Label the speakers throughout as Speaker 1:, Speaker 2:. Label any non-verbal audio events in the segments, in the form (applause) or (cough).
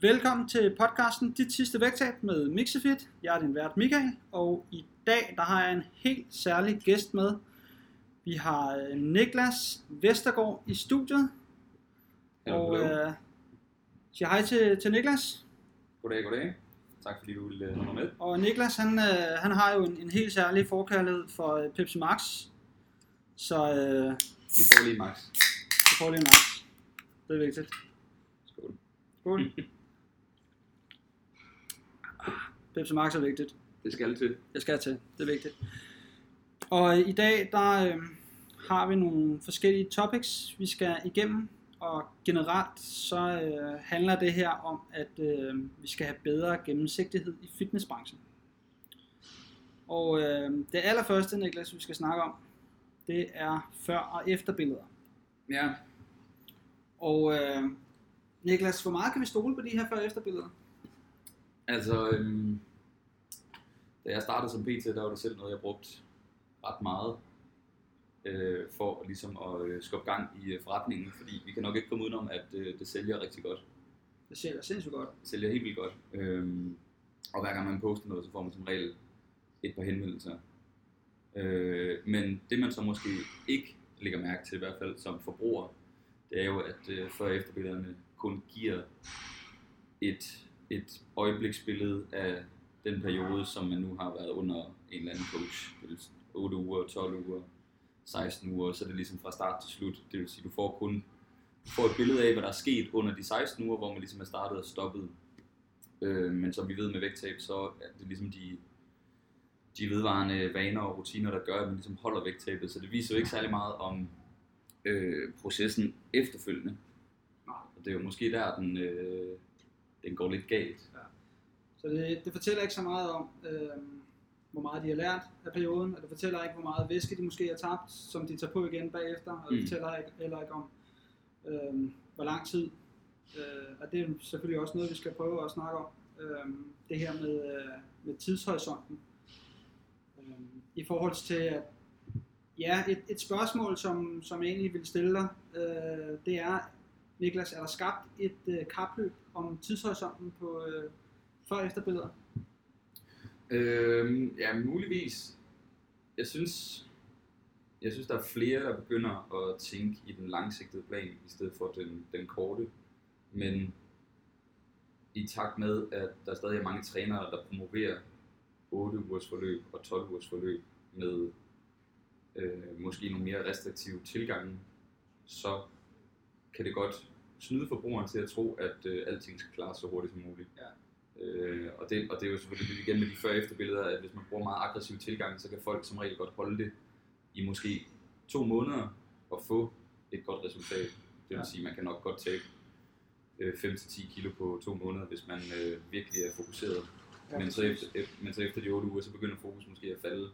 Speaker 1: Velkommen til podcasten Dit sidste vægttab med Mixefit. Jeg er din vært Michael, og i dag der har jeg en helt særlig gæst med. Vi har øh, Niklas Vestergaard i studiet.
Speaker 2: Hallo,
Speaker 1: og øh, siger hej til, til Niklas.
Speaker 2: Goddag, goddag. Tak fordi du ville øh, have mig med.
Speaker 1: Og Niklas han, øh, han har jo en, en helt særlig forkærlighed for øh, Pepsi Max. Så øh,
Speaker 2: Vi får lige Max.
Speaker 1: så får lige Max. Det er vigtigt.
Speaker 2: Skål.
Speaker 1: Skål. (laughs) Pepsi Max er vigtigt.
Speaker 2: Det skal til.
Speaker 1: Det skal til. Det er vigtigt. Og i dag, der øh, har vi nogle forskellige topics, vi skal igennem. Og generelt så øh, handler det her om, at øh, vi skal have bedre gennemsigtighed i fitnessbranchen. Og øh, det allerførste, Niklas, vi skal snakke om, det er før- og efterbilleder.
Speaker 2: Ja.
Speaker 1: Og øh, Niklas, hvor meget kan vi stole på de her før- og efterbilleder?
Speaker 2: Altså, øhm, da jeg startede som PT, der var det selv noget, jeg brugte ret meget øh, for ligesom at øh, skubbe gang i øh, forretningen, fordi vi kan nok ikke komme udenom, at øh, det sælger rigtig godt.
Speaker 1: Det ser sindssygt godt.
Speaker 2: Det sælger helt vildt godt. Øhm, og hver gang man poster noget, så får man som regel et par henvendelser. Øh, men det man så måske ikke lægger mærke til, i hvert fald som forbruger, det er jo, at øh, før- og efterbillederne kun giver et, et øjebliksbillede af den periode, som man nu har været under en eller anden coach. Det vil sige 8 uger, 12 uger, 16 uger, så er det ligesom fra start til slut. Det vil sige, du får kun du får et billede af, hvad der er sket under de 16 uger, hvor man ligesom er startet og stoppet. Øh, men som vi ved med vægttab, så er det ligesom de, de vedvarende vaner og rutiner, der gør, at man ligesom holder vægttabet. Så det viser jo ikke særlig meget om øh, processen efterfølgende.
Speaker 1: Nej.
Speaker 2: Og det er jo måske der, den, øh, den går lidt galt.
Speaker 1: Så det, det fortæller ikke så meget om, øh, hvor meget de har lært af perioden, og det fortæller ikke, hvor meget væske de måske har tabt, som de tager på igen bagefter, og det
Speaker 2: Mm.
Speaker 1: fortæller ikke, heller ikke om, øh, hvor lang tid. Øh, og det er selvfølgelig også noget, vi skal prøve at snakke om. Øh, det her med, øh, med tidshorisonten. Øh, I forhold til, at ja, et, et spørgsmål, som, som jeg egentlig vil stille dig, øh, det er, Niklas, er der skabt et øh, kapløb om tidshorisonten på øh, før- og efterbilleder?
Speaker 2: Øhm, ja, muligvis. Jeg synes, jeg synes, der er flere, der begynder at tænke i den langsigtede plan, i stedet for den, den korte. Men i takt med, at der stadig er mange trænere, der promoverer 8 ugers forløb og 12 ugers forløb med øh, måske nogle mere restriktive tilgange, så kan det godt snyde forbrugeren til at tro, at øh, alting skal klares så hurtigt som muligt. Øh, og, det, og det er jo selvfølgelig igen med de før og efterbilleder, at hvis man bruger meget aggressiv tilgang, så kan folk som regel godt holde det i måske to måneder og få et godt resultat. Det vil
Speaker 1: Ja.
Speaker 2: sige, at man kan nok godt tabe øh, 5-10 kilo på to måneder, hvis man øh, virkelig er fokuseret.
Speaker 1: Ja,
Speaker 2: men, så efter, ef- men så efter de 8 uger, så begynder fokus måske at falde.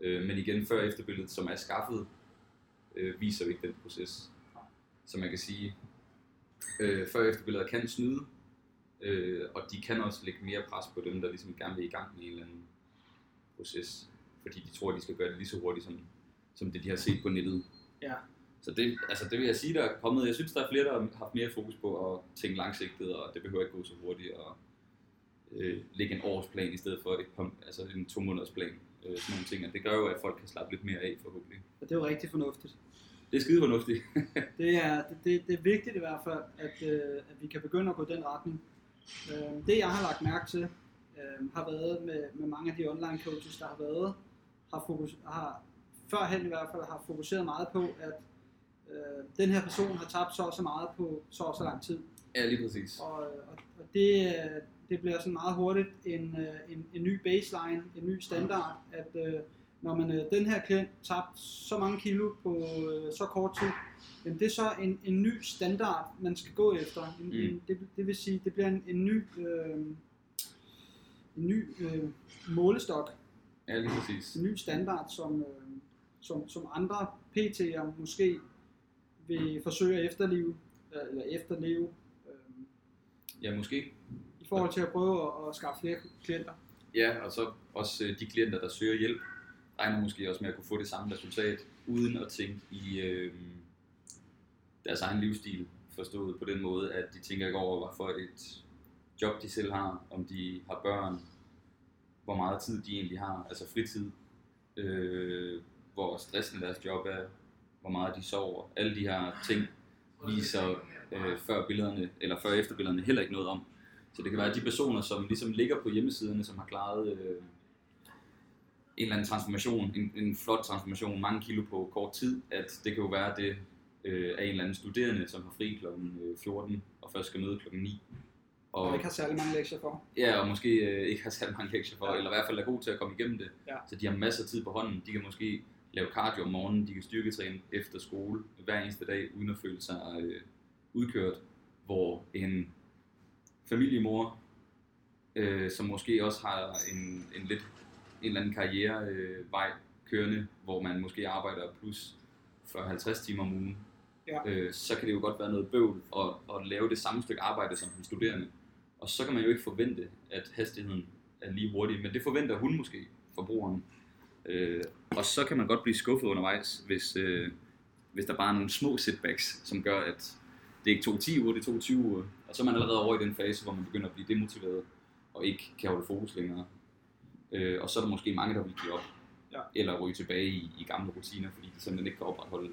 Speaker 2: Øh, men igen, før efterbilledet, som er skaffet, øh, viser jo ikke den proces. Så man kan sige, øh, før og efterbilleder kan snyde, øh, og de kan også lægge mere pres på dem, der ligesom gerne vil i gang med en eller anden proces. Fordi de tror, at de skal gøre det lige så hurtigt, som, som det de har set på nettet.
Speaker 1: Ja.
Speaker 2: Så det, altså det vil jeg sige, der er kommet. Jeg synes, der er flere, der har haft mere fokus på at tænke langsigtet, og det behøver ikke gå så hurtigt, og øh, lægge en årsplan i stedet for et, altså en to måneders plan. Øh, sådan nogle ting, og det gør jo, at folk kan slappe lidt mere af forhåbentlig.
Speaker 1: Og det er jo rigtig fornuftigt.
Speaker 2: Det er skide fornuftigt. (laughs)
Speaker 1: Det er, det, det, det er vigtigt i hvert fald, at, øh, at vi kan begynde at gå den retning. Øh, det jeg har lagt mærke til, øh, har været med, med mange af de online coaches, der har været, har, fokus, har førhen i hvert fald har fokuseret meget på, at øh, den her person har tabt så og så meget på så og så lang tid.
Speaker 2: ja, lige præcis.
Speaker 1: Og, og, og det, øh, det bliver sådan meget hurtigt en, øh, en, en ny baseline, en ny standard, at øh, når man øh, den her klient tabt så mange kilo på øh, så kort tid, jamen det er så en, en ny standard, man skal gå efter. En,
Speaker 2: Mm.
Speaker 1: en, det, det vil sige, det bliver en, en ny, øh, en ny øh, målestok,
Speaker 2: Ja, lige præcis.
Speaker 1: en ny standard, som, øh, som, som andre PT'er måske vil forsøge at efterleve, øh, eller efterleve øh,
Speaker 2: Ja, måske.
Speaker 1: i forhold til at prøve at, at skaffe flere klienter.
Speaker 2: Ja, og så også øh, de klienter, der søger hjælp, regner måske også med at kunne få det samme resultat, uden at tænke i øh, deres egen livsstil, forstået på den måde, at de tænker ikke over, hvad for et job de selv har, om de har børn, hvor meget tid de egentlig har, altså fritid, øh, hvor stressende deres job er, hvor meget de sover. Alle de her ting viser øh, før billederne, eller før efter billederne heller ikke noget om. Så det kan være de personer, som ligesom ligger på hjemmesiderne, som har klaret øh, en eller anden transformation, en, en flot transformation, mange kilo på kort tid, at det kan jo være, at det øh, er en eller anden studerende, som har fri kl. 14 og først skal møde kl. 9.
Speaker 1: Og ikke har særlig mange lektier for.
Speaker 2: Ja, og måske øh, ikke har særlig mange lektier for, ja. eller i hvert fald er god til at komme igennem det.
Speaker 1: Ja.
Speaker 2: Så de har masser af tid på hånden. De kan måske lave cardio om morgenen, de kan styrketræne efter skole hver eneste dag, uden at føle sig øh, udkørt. Hvor en familiemor, øh, som måske også har en, en lidt en eller anden karrierevej øh, kørende, hvor man måske arbejder plus 40-50 timer om ugen,
Speaker 1: Ja.
Speaker 2: øh, så kan det jo godt være noget bøvl at, at lave det samme stykke arbejde som den studerende. Og så kan man jo ikke forvente, at hastigheden er lige hurtig, men det forventer hun måske, forbrugeren. Øh, og så kan man godt blive skuffet undervejs, hvis, øh, hvis der bare er nogle små setbacks, som gør, at det ikke tog 10 uger, det tog 20 uger. Og så er man allerede over i den fase, hvor man begynder at blive demotiveret og ikke kan holde fokus længere. Øh, og så er der måske mange, der vil give op.
Speaker 1: Ja.
Speaker 2: Eller ryge tilbage i, i gamle rutiner, fordi de simpelthen ikke kan opretholde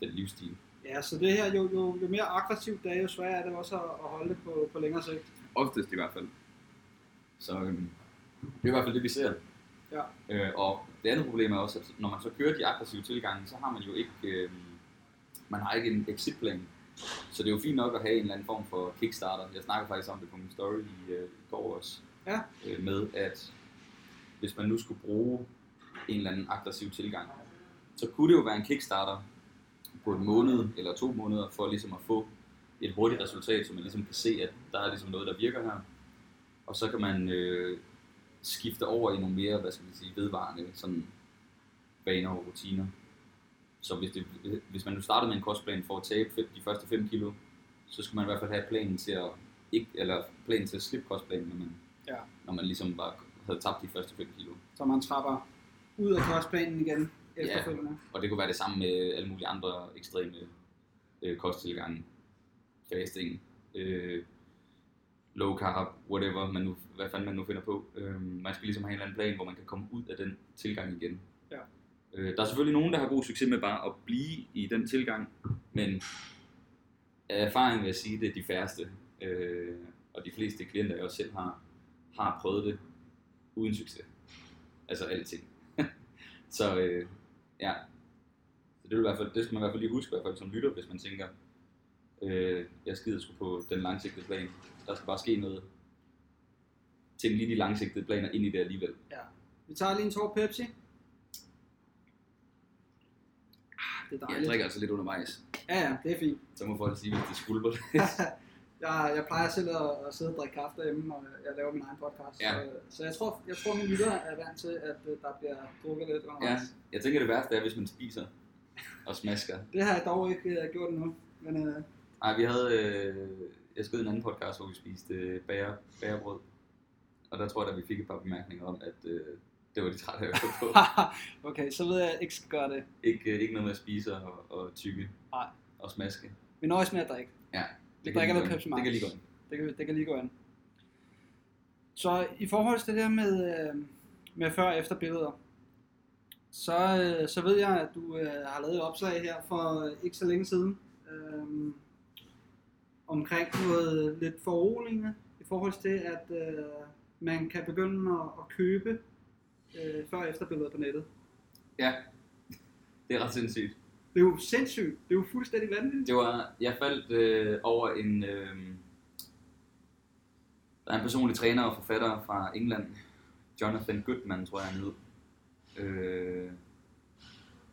Speaker 2: den livsstil.
Speaker 1: Ja, så det her, jo, jo, jo mere aggressivt det er, jo sværere er det også at, at holde det på, på længere sigt.
Speaker 2: Oftest i hvert fald. Så øhm, det er i hvert fald det, vi ser.
Speaker 1: Ja.
Speaker 2: Øh, og det andet problem er også, at når man så kører de aggressive tilgange, så har man jo ikke, øh, man har ikke en exitplan. Så det er jo fint nok at have en eller anden form for kickstarter. Jeg snakker faktisk om det på min story i, øh, i går også.
Speaker 1: Ja.
Speaker 2: Øh, med at hvis man nu skulle bruge en eller anden aggressiv tilgang, så kunne det jo være en kickstarter på en måned eller to måneder, for ligesom at få et hurtigt resultat, så man ligesom kan se, at der er ligesom noget, der virker her. Og så kan man øh, skifte over i nogle mere, hvad skal man sige, vedvarende sådan vaner og rutiner. Så hvis, det, hvis man nu starter med en kostplan for at tabe de første 5 kilo, så skal man i hvert fald have planen til at ikke, eller planen til at slippe kostplanen, når man,
Speaker 1: Ja.
Speaker 2: når man ligesom bare havde tabt de første 5 kilo.
Speaker 1: Så man trapper ud af kostplanen igen efterfølgende.
Speaker 2: Og det kunne være det samme med alle mulige andre ekstreme øh, kosttilgange. Fasting, øh, low carb, whatever, man nu, hvad fanden man nu finder på. Øh, man skal ligesom have en eller anden plan, hvor man kan komme ud af den tilgang igen.
Speaker 1: Ja.
Speaker 2: Øh, der er selvfølgelig nogen, der har god succes med bare at blive i den tilgang, men af erfaring vil jeg sige, det er de færreste. Øh, og de fleste klienter, jeg også selv har, har prøvet det uden succes. Altså alting. (laughs) Så øh, ja, så det, vil i hvert fald, det skal man i hvert fald lige huske, i hvert fald som lytter, hvis man tænker, øh, jeg skider sgu på den langsigtede plan. Der skal bare ske noget. Tænk lige de langsigtede planer ind i det alligevel.
Speaker 1: Ja. Vi tager lige en tår Pepsi. Ah, Det er
Speaker 2: Jeg
Speaker 1: dejligt.
Speaker 2: drikker altså lidt undervejs,
Speaker 1: Ja, ja, det er fint.
Speaker 2: så må folk sige, hvis (laughs) det skulper.
Speaker 1: Jeg, jeg plejer selv at, at sidde og drikke kaffe derhjemme, når jeg laver min egen podcast.
Speaker 2: Ja.
Speaker 1: Så, så jeg tror, jeg tror, mine lyttere er vant til, at øh, der bliver drukket lidt
Speaker 2: ja,
Speaker 1: undervejs.
Speaker 2: jeg tænker det værste er, hvis man spiser og smasker. (laughs)
Speaker 1: Det har jeg dog ikke uh, gjort endnu. Men uh,
Speaker 2: Nej, vi havde, øh, jeg skød en anden podcast, hvor vi spiste øh, bager, bagerbrød. Og der tror jeg, at vi fik et par bemærkninger om, at øh, det var de trætte af på. (laughs)
Speaker 1: okay, så ved jeg, at jeg ikke skal gøre det.
Speaker 2: Ikke, øh, ikke noget med at spise og, og tykke
Speaker 1: Nej.
Speaker 2: og smaske.
Speaker 1: Vi nøjes med at drikke.
Speaker 2: Ja,
Speaker 1: Vi
Speaker 2: kan
Speaker 1: drikker noget Pepsi. Max.
Speaker 2: Det kan lige gå an.
Speaker 1: Det kan, det kan lige gå an. Så i forhold til det der med, øh, med før og efter billeder, så, øh, så ved jeg, at du øh, har lavet et opslag her for øh, ikke så længe siden, øh, omkring noget lidt foruroligende i forhold til, at øh, man kan begynde at, at købe øh, før og efter billeder på nettet.
Speaker 2: Ja, det er ret sindssygt.
Speaker 1: Det er jo sindssygt. Det er jo fuldstændig vanvittigt.
Speaker 2: Det var, jeg faldt øh, over en, øh, der er en personlig træner og forfatter fra England, Jonathan Goodman, tror jeg han hed. Øh,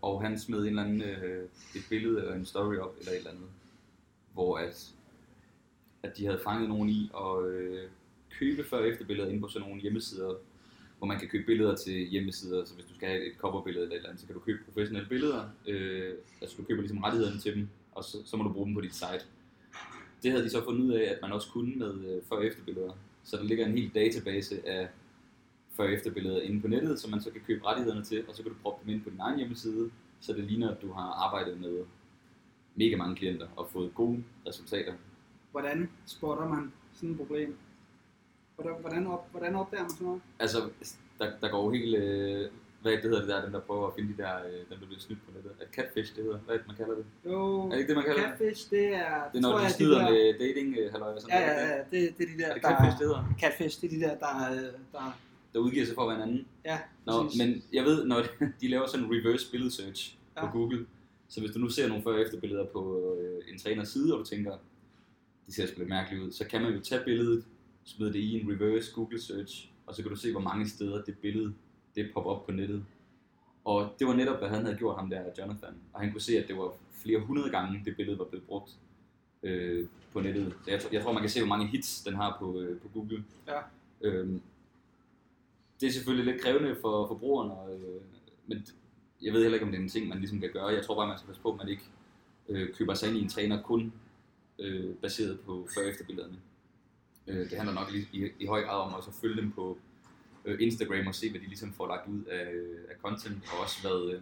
Speaker 2: og han smed en eller anden, øh, et billede eller en story op, eller et eller andet, hvor at, at de havde fanget nogen i at øh, købe før og efter billeder inde på sådan nogle hjemmesider, hvor man kan købe billeder til hjemmesider, så hvis du skal have et coverbillede eller et eller andet, så kan du købe professionelle billeder, øh, altså du køber ligesom rettighederne til dem, og så, så må du bruge dem på dit site. Det havde de så fundet ud af, at man også kunne med øh, før- og efterbilleder. Så der ligger en hel database af før- og efterbilleder inde på nettet, som man så kan købe rettighederne til, og så kan du proppe dem ind på din egen hjemmeside, så det ligner, at du har arbejdet med mega mange klienter og fået gode resultater.
Speaker 1: Hvordan spotter man sådan et problem? Hvordan, hvordan, op, hvordan opdager man sådan noget?
Speaker 2: Altså, der, der går jo helt... Øh, hvad det hedder det der, dem der prøver at finde de der, øh, dem der bliver snydt på nettet. At catfish, det hedder. Hvad er det, man kalder det?
Speaker 1: Jo,
Speaker 2: Er det ikke det, man kalder det?
Speaker 1: catfish, det er...
Speaker 2: Det er når de snyder
Speaker 1: der,
Speaker 2: med dating, øh, halløj, sådan
Speaker 1: Ja,
Speaker 2: noget.
Speaker 1: ja, ja, det, det er de der,
Speaker 2: Er det
Speaker 1: der...
Speaker 2: catfish, det hedder?
Speaker 1: Catfish, det er de der, der, øh, der
Speaker 2: Der udgiver sig for at være en anden.
Speaker 1: ja,
Speaker 2: Nå,
Speaker 1: præcis.
Speaker 2: men jeg ved, når (laughs) de laver sådan en reverse billede search ja. På Google, så hvis du nu ser nogle før- og efterbilleder på øh, en træners side, og du tænker, de ser sgu lidt mærkeligt ud, så kan man jo tage billedet, smide det i en reverse Google search, og så kan du se, hvor mange steder det billede, det popper op på nettet. Og det var netop, hvad han havde gjort ham der, Jonathan. Og han kunne se, at det var flere hundrede gange, det billede var blevet brugt øh, på nettet. Så jeg, tror- jeg tror, man kan se, hvor mange hits den har på, øh, på Google.
Speaker 1: Ja.
Speaker 2: Øhm, det er selvfølgelig lidt krævende for forbrugerne, og, øh, men jeg ved heller ikke, om det er en ting, man ligesom kan gøre. Jeg tror bare, man skal passe på, at man ikke øh, køber sig ind i en træner kun øh, baseret på før- efterbillederne. Øh, det handler nok i, i, i høj grad om også at følge dem på øh, Instagram og se, hvad de ligesom får lagt ud af, af content, og også hvad, øh,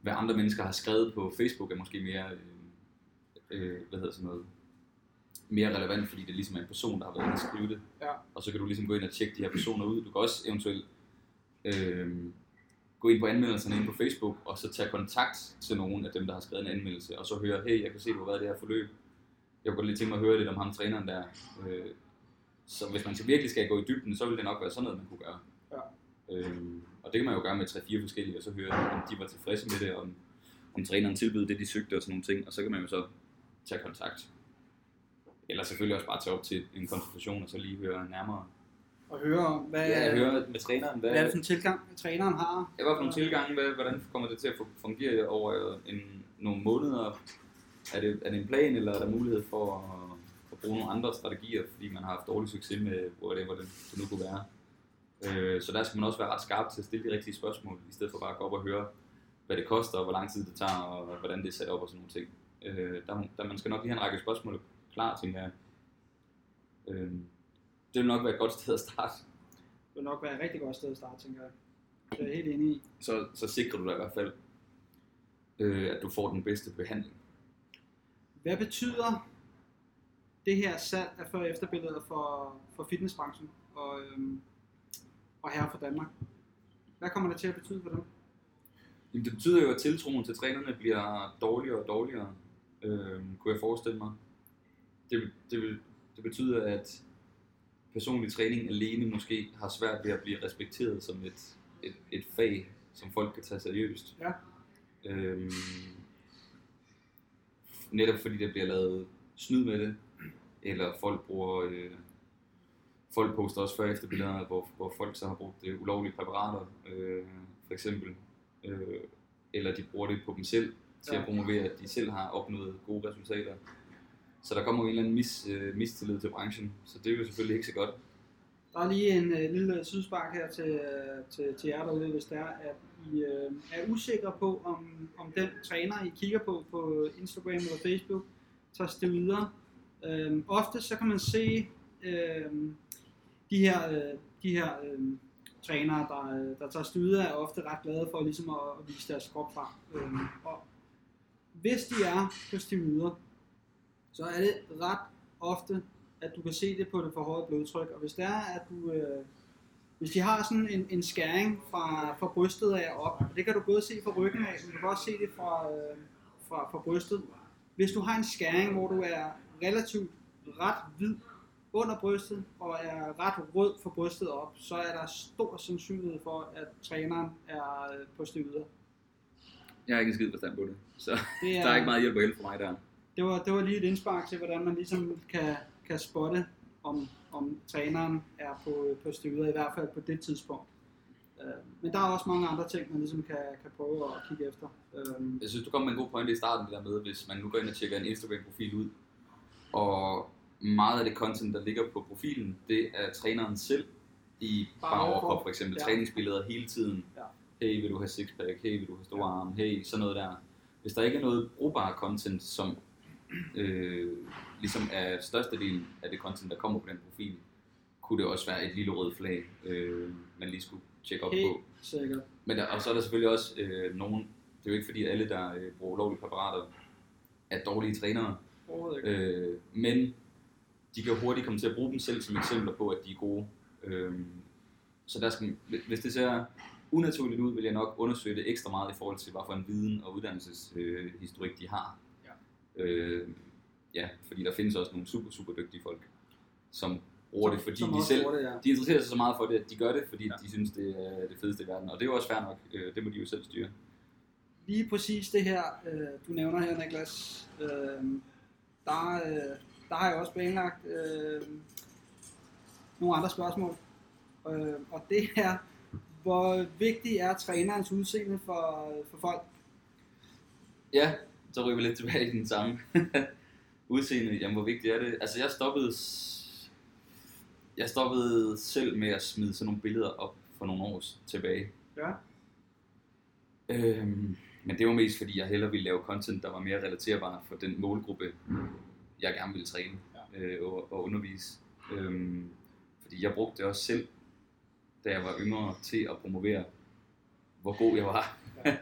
Speaker 2: hvad andre mennesker har skrevet på Facebook er måske mere, øh, øh, hvad hedder sådan noget, mere relevant, fordi det ligesom er en person, der har været inde og skrive det.
Speaker 1: Ja.
Speaker 2: Og så kan du ligesom gå ind og tjekke de her personer ud. Du kan også eventuelt øh, gå ind på anmeldelserne inde på Facebook, og så tage kontakt til nogen af dem, der har skrevet en anmeldelse, og så høre, hey, jeg kan se, du har været i det her forløb. Jeg kunne godt lige tænke mig at høre lidt om ham, træneren der. Øh, så hvis man virkelig skal gå i dybden, så vil det nok være sådan noget, man kunne gøre.
Speaker 1: Ja.
Speaker 2: Øhm, og det kan man jo gøre med 3-4 forskellige, og så høre, om de var tilfredse med det, om, om træneren tilbød det, de søgte og sådan nogle ting, og så kan man jo så tage kontakt. Eller selvfølgelig også bare tage op til en konsultation, og så lige høre nærmere.
Speaker 1: Og høre om, hvad,
Speaker 2: Ja, jeg hører med træneren, hvad,
Speaker 1: hvad er det for en tilgang, træneren har.
Speaker 2: Ja, hvad for nogle tilgange, hvad, hvordan kommer det til at fu- fungere over en, nogle måneder? Er det, er det en plan, eller er der mulighed for at, at bruge nogle andre strategier, fordi man har haft dårlig succes med whatever det, det nu kunne være? Øh, så der skal man også være ret skarp til at stille de rigtige spørgsmål, i stedet for bare at gå op og høre, hvad det koster, og hvor lang tid det tager, og hvordan det er sat op og sådan nogle ting. Øh, der, der, man skal nok lige have en række spørgsmål klar, tænker jeg. Øh, det vil nok være et godt sted at starte.
Speaker 1: Det vil nok være et rigtig godt sted at starte, tænker jeg. Det er jeg helt enig i.
Speaker 2: så, så sikrer du dig i hvert fald, øh, at du får den bedste behandling.
Speaker 1: Hvad betyder det her salg af før- og efterbilleder for, for fitnessbranchen og, øhm, og her for Danmark? Hvad kommer det til at betyde for dem?
Speaker 2: Jamen, det betyder jo, at tiltroen til trænerne bliver dårligere og dårligere, øh, kunne jeg forestille mig. Det, det, det betyder, at personlig træning alene måske har svært ved at blive respekteret som et, et, et fag, som folk kan tage seriøst.
Speaker 1: Ja.
Speaker 2: Øhm, netop fordi der bliver lavet snyd med det, eller folk bruger... Øh, folk poster også før efter billederne, hvor, hvor folk så har brugt øh, ulovlige præparater, øh, for eksempel. Øh, eller de bruger det på dem selv, til at promovere, at de selv har opnået gode resultater. Så der kommer en eller anden mis, øh, mistillid til branchen, så det er jo selvfølgelig ikke så godt.
Speaker 1: Der er lige en øh, lille sidespark her til, øh, til, til jer derude, hvis det er, at I øh, er usikre på, om, om den træner, I kigger på på Instagram eller Facebook, tager steroider. Øh, ofte så kan man se øh, de her, øh, de her øh, trænere, der, øh, der tager steroider, er ofte ret glade for ligesom at, at vise deres krop frem. Øh, og hvis de er på steroider, så er det ret ofte at du kan se det på det forhøjede blodtryk. Og hvis det er, at du, øh, hvis de har sådan en, en skæring fra, fra brystet af op, og det kan du både se fra ryggen af, men du kan også se det fra, øh, fra, fra brystet. Hvis du har en skæring, hvor du er relativt ret hvid under brystet og er ret rød fra brystet op, så er der stor sandsynlighed for, at træneren er øh, på steroider.
Speaker 2: Jeg har ikke en skid forstand på det, så
Speaker 1: Det (laughs)
Speaker 2: der er ikke meget hjælp og hjælp for mig der.
Speaker 1: det var, det var lige et indspark til, hvordan man ligesom kan, kan spotte, om, om træneren er på, på steroider, i hvert fald på det tidspunkt. Øh, men der er også mange andre ting, man ligesom kan, kan prøve at kigge efter. Øh,
Speaker 2: Jeg synes, du kom med en god pointe i starten, det der med, hvis man nu går ind og tjekker en Instagram-profil ud, og meget af det content, der ligger på profilen, det er træneren selv i
Speaker 1: Bare overkrop.
Speaker 2: for eksempel
Speaker 1: Ja.
Speaker 2: træningsbilleder hele tiden.
Speaker 1: Ja.
Speaker 2: Hey, vil du have sixpack? Hey, vil du have store arme? Hey, sådan noget der. Hvis der ikke er noget brugbart content, som øh, ligesom er størstedelen af det content, der kommer på den profil, kunne det også være et lille rødt flag, øh, man lige skulle tjekke op
Speaker 1: Helt
Speaker 2: på.
Speaker 1: sikkert.
Speaker 2: Men der, og så er der selvfølgelig også øh, nogen, det er jo ikke fordi alle, der øh, bruger ulovlige præparater, er dårlige trænere, øh, men de kan hurtigt komme til at bruge dem selv som eksempler på, at de er gode. Øhm, så der skal, hvis det ser unaturligt ud, vil jeg nok undersøge det ekstra meget i forhold til, hvad for en viden og uddannelseshistorik øh, de har.
Speaker 1: Ja.
Speaker 2: Øh, ja, fordi der findes også nogle super, super dygtige folk, som bruger
Speaker 1: Som-
Speaker 2: det, fordi
Speaker 1: som
Speaker 2: de selv
Speaker 1: det, ja.
Speaker 2: de interesserer sig så meget for det, at de gør det, fordi
Speaker 1: Ja.
Speaker 2: de synes, det er det fedeste i verden. Og det er jo også fair nok. Øh, det må de jo selv styre.
Speaker 1: Lige præcis det her, øh, du nævner her, Niklas, øh, der, øh, der har jeg også planlagt øh, nogle andre spørgsmål. Øh, og det er, hvor vigtig er trænerens udseende for, for folk?
Speaker 2: Ja, så ryger vi lidt tilbage i den samme (laughs) udseende. Jamen, hvor vigtigt er det? Altså, jeg stoppede, jeg stoppede selv med at smide sådan nogle billeder op for nogle år tilbage.
Speaker 1: Ja.
Speaker 2: Øhm, men det var mest fordi, jeg hellere ville lave content, der var mere relaterbart for den målgruppe, jeg gerne ville træne
Speaker 1: Ja.
Speaker 2: øh, og, og undervise. Øhm, fordi jeg brugte det også selv, da jeg var yngre, til at promovere, hvor god jeg var.
Speaker 1: Ja.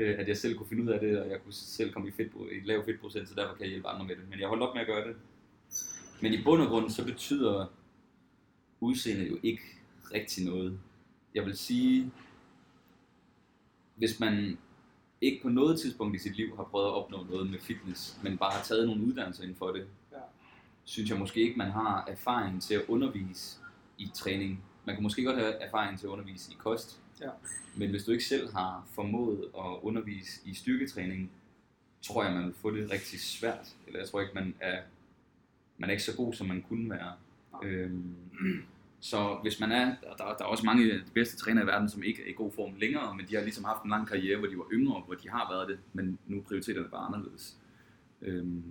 Speaker 2: Øh, at jeg selv kunne finde ud af det, og jeg kunne selv komme i, fedt, i lav fedtprocent, så derfor kan jeg hjælpe andre med det. Men jeg holdt op med at gøre det. Men i bund og grund, så betyder udseendet jo ikke rigtig noget. Jeg vil sige, hvis man ikke på noget tidspunkt i sit liv har prøvet at opnå noget med fitness, men bare har taget nogle uddannelser inden for det,
Speaker 1: Ja.
Speaker 2: synes jeg måske ikke, man har erfaring til at undervise i træning. Man kan måske godt have erfaring til at undervise i kost,
Speaker 1: Ja.
Speaker 2: men hvis du ikke selv har formået at undervise i styrketræning, tror jeg, man vil få det rigtig svært. Eller jeg tror ikke, man er, man er ikke så god, som man kunne være.
Speaker 1: Nej.
Speaker 2: Øhm, så hvis man er, der, der der er også mange af de bedste trænere i verden, som ikke er i god form længere, men de har ligesom haft en lang karriere, hvor de var yngre, hvor de har været det, men nu er prioriteterne bare anderledes. Øhm,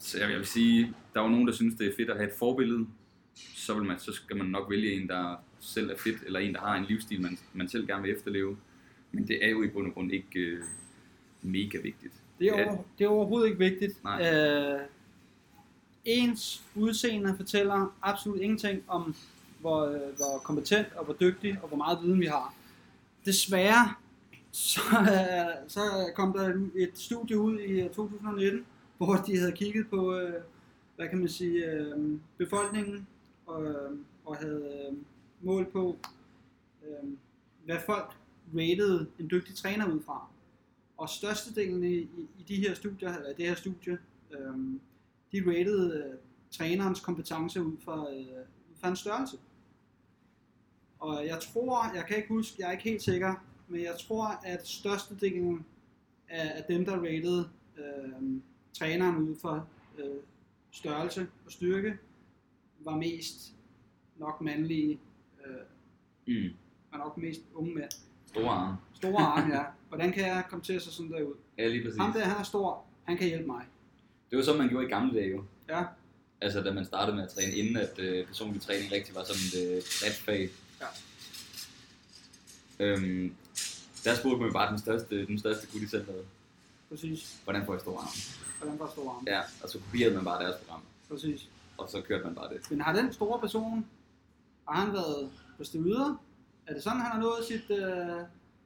Speaker 2: så jeg vil sige, der er jo nogen, der synes, det er fedt at have et forbillede, så, vil man, så skal man nok vælge en, der selv er fedt, eller en, der har en livsstil, man, man selv gerne vil efterleve. Men det er jo i bund og grund ikke øh, mega vigtigt.
Speaker 1: Det er, over, det er overhovedet ikke vigtigt.
Speaker 2: Nej.
Speaker 1: Øh, ens udseende fortæller absolut ingenting om, hvor, øh, hvor kompetent og hvor dygtig og hvor meget viden vi har. Desværre, så, øh, så kom der et studie ud i øh, 2019, hvor de havde kigget på, øh, hvad kan man sige, øh, befolkningen og, øh, og havde øh, mål på, øh, hvad folk rated en dygtig træner ud fra. Og størstedelen i, i, de her studier, eller det her studie, øh, de rated øh, trænerens kompetence ud fra, øh, ud fra en størrelse. Og jeg tror, jeg kan ikke huske, jeg er ikke helt sikker, men jeg tror, at størstedelen af, af dem, der rated øh, træneren ud fra øh, størrelse og styrke, var mest nok mandlige, øh,
Speaker 2: Mm.
Speaker 1: var nok mest unge mænd.
Speaker 2: Store arme.
Speaker 1: Store arme, (laughs) ja. Hvordan kan jeg komme til at se sådan der ud?
Speaker 2: Ja, lige præcis.
Speaker 1: Ham der, han er stor, han kan hjælpe mig.
Speaker 2: Det var sådan, man gjorde i gamle dage jo.
Speaker 1: Ja,
Speaker 2: Altså da man startede med at træne, inden at øh, personlig træning rigtig var sådan et øh, bredt fag.
Speaker 1: Ja.
Speaker 2: Øhm, der spurgte man jo bare den største, den største gut i centret,
Speaker 1: præcis.
Speaker 2: hvordan får jeg store arme?
Speaker 1: Hvordan var stor arme?
Speaker 2: Ja, og så kopierede man bare deres program,
Speaker 1: Præcis.
Speaker 2: Og så kørte man bare det.
Speaker 1: Men har den store person, har han været på stivider? Er det sådan, han har nået sit, øh,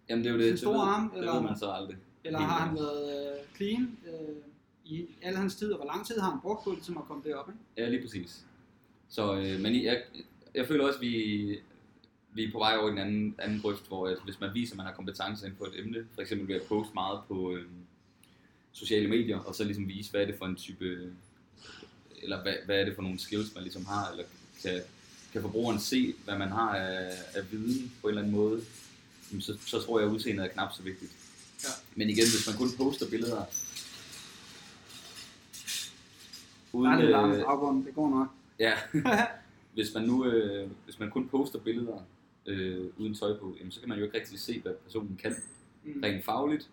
Speaker 2: Jamen det er jo det,
Speaker 1: Sin
Speaker 2: det,
Speaker 1: store
Speaker 2: ved,
Speaker 1: arm,
Speaker 2: det
Speaker 1: eller-
Speaker 2: ved man så aldrig.
Speaker 1: eller har han været øh, clean øh, i al hans tid? Og hvor lang tid har han brugt på ligesom at komme derop? Ikke?
Speaker 2: Ja, lige præcis. Så, øh, men jeg, jeg føler også, at vi, vi er på vej over i en anden, anden grøft, hvor at hvis man viser, at man har kompetencer inden for et emne, for eksempel ved at poste meget på øh, sociale medier, og så ligesom vise, hvad er det for en type, eller hvad, hvad er det for nogle skills, man ligesom har, eller kan, kan forbrugeren se, hvad man har af, af viden på en eller anden måde, så, så tror jeg, at udseendet er knap så vigtigt.
Speaker 1: Ja.
Speaker 2: Men igen, hvis man kun poster billeder,
Speaker 1: Der er lidt larm i
Speaker 2: øh,
Speaker 1: baggrunden, det går nok.
Speaker 2: Ja, (laughs) hvis man nu øh, hvis man kun poster billeder øh, uden tøj på, jamen, så kan man jo ikke rigtig se, hvad personen kan
Speaker 1: Mm.
Speaker 2: rent fagligt.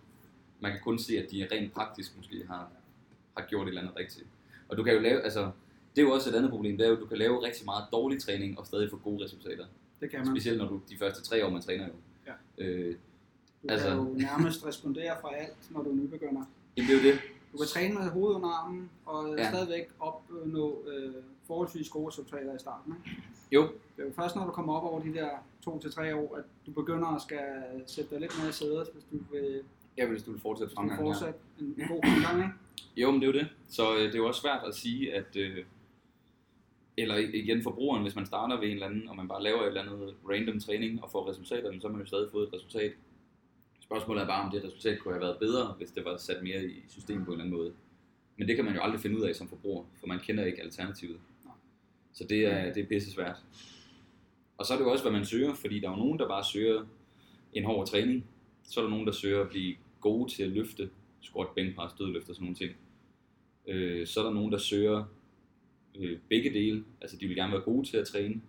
Speaker 2: Man kan kun se, at de rent praktisk måske har, har gjort et eller andet rigtigt. Og du kan jo lave, altså, det er jo også et andet problem, det er jo, at du kan lave rigtig meget dårlig træning og stadig få gode resultater.
Speaker 1: Det kan man.
Speaker 2: Specielt når du de første tre år, man træner jo.
Speaker 1: Ja.
Speaker 2: Øh,
Speaker 1: Du
Speaker 2: altså-
Speaker 1: kan jo nærmest respondere fra alt, når du er nybegynder.
Speaker 2: jamen, det er jo det.
Speaker 1: Du kan træne med hovedet under armen, og
Speaker 2: Ja.
Speaker 1: ja. stadigvæk opnå øh, forholdsvis gode resultater i starten. Ikke?
Speaker 2: Jo,
Speaker 1: Det er jo først, når du kommer op over de der to til tre år, at du begynder at skal sætte dig lidt mere i sædet, hvis du vil,
Speaker 2: vil, hvis du vil fortsætte fremgang
Speaker 1: fortsætte en, en god fremgang. Ikke?
Speaker 2: Jo, men det er jo det. Så øh, det er jo også svært at sige, at, øh, eller igen forbrugeren, hvis man starter ved en eller anden, og man bare laver et eller andet random træning og får resultater, så har man jo stadig fået et resultat. Spørgsmålet er bare, om det resultat kunne have været bedre, hvis det var sat mere i systemet på en eller anden måde. Men det kan man jo aldrig finde ud af som forbruger, for man kender ikke alternativet. Så det er, det er pisse svært. Og så er det jo også, hvad man søger, fordi der er jo nogen, der bare søger en hård træning. Så er der nogen, der søger at blive gode til at løfte, squat, bænkpres, dødløft og sådan nogle ting. Øh, så er der nogen, der søger øh, begge dele. Altså de vil gerne være gode til at træne,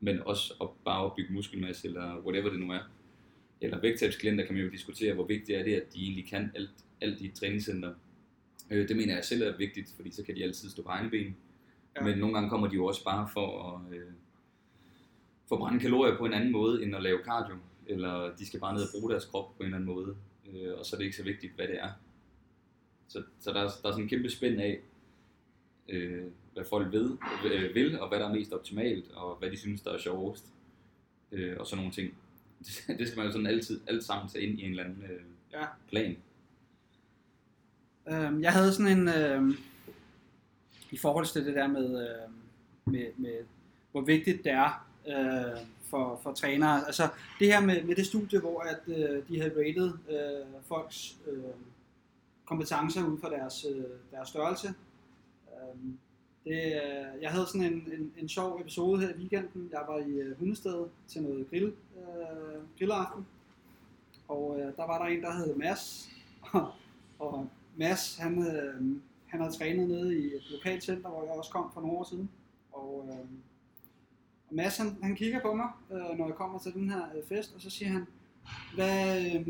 Speaker 2: men også at bare opbygge muskelmasse, eller whatever det nu er. Eller vægttabsklienter kan man jo diskutere, hvor vigtigt er det, at de egentlig kan alt, alt i et træningscenter. Øh, det mener jeg selv er vigtigt, fordi så kan de altid stå på egne ben. Ja. Men nogle gange kommer de jo også bare for at øh, forbrænde kalorier på en anden måde, end at lave cardio. Eller de skal bare ned og bruge deres krop på en eller anden måde. Øh, og så er det ikke så vigtigt, hvad det er. Så, så der, er, der er sådan en kæmpe spænd af, øh, hvad folk ved, øh, vil, og hvad der er mest optimalt, og hvad de synes, der er sjovest. Øh, og sådan nogle ting. (laughs) Det, det skal man jo sådan altid, alt sammen tage ind i en eller anden øh,
Speaker 1: Ja.
Speaker 2: plan.
Speaker 1: Øhm, jeg havde sådan en, øhm, i forhold til det der med, øh, med, med hvor vigtigt det er øh, for, for trænere. Altså det her med, med det studie, hvor at, øh, de havde rated øh, folks øh, kompetencer ud fra deres, øh, deres størrelse. Øhm, det, øh, jeg havde sådan en, en, en sjov episode her i weekenden. Jeg var i øh, Hundested til noget grill, øh, grillaften. Og øh, der var der en, der hed Mads. Og, (laughs) og Mads, han, øh, han havde trænet nede i et lokalt center, hvor jeg også kom for nogle år siden. Og, øh, og Mads, han, han kigger på mig, øh, når jeg kommer til den her øh, fest, og så siger han, hvad, øh,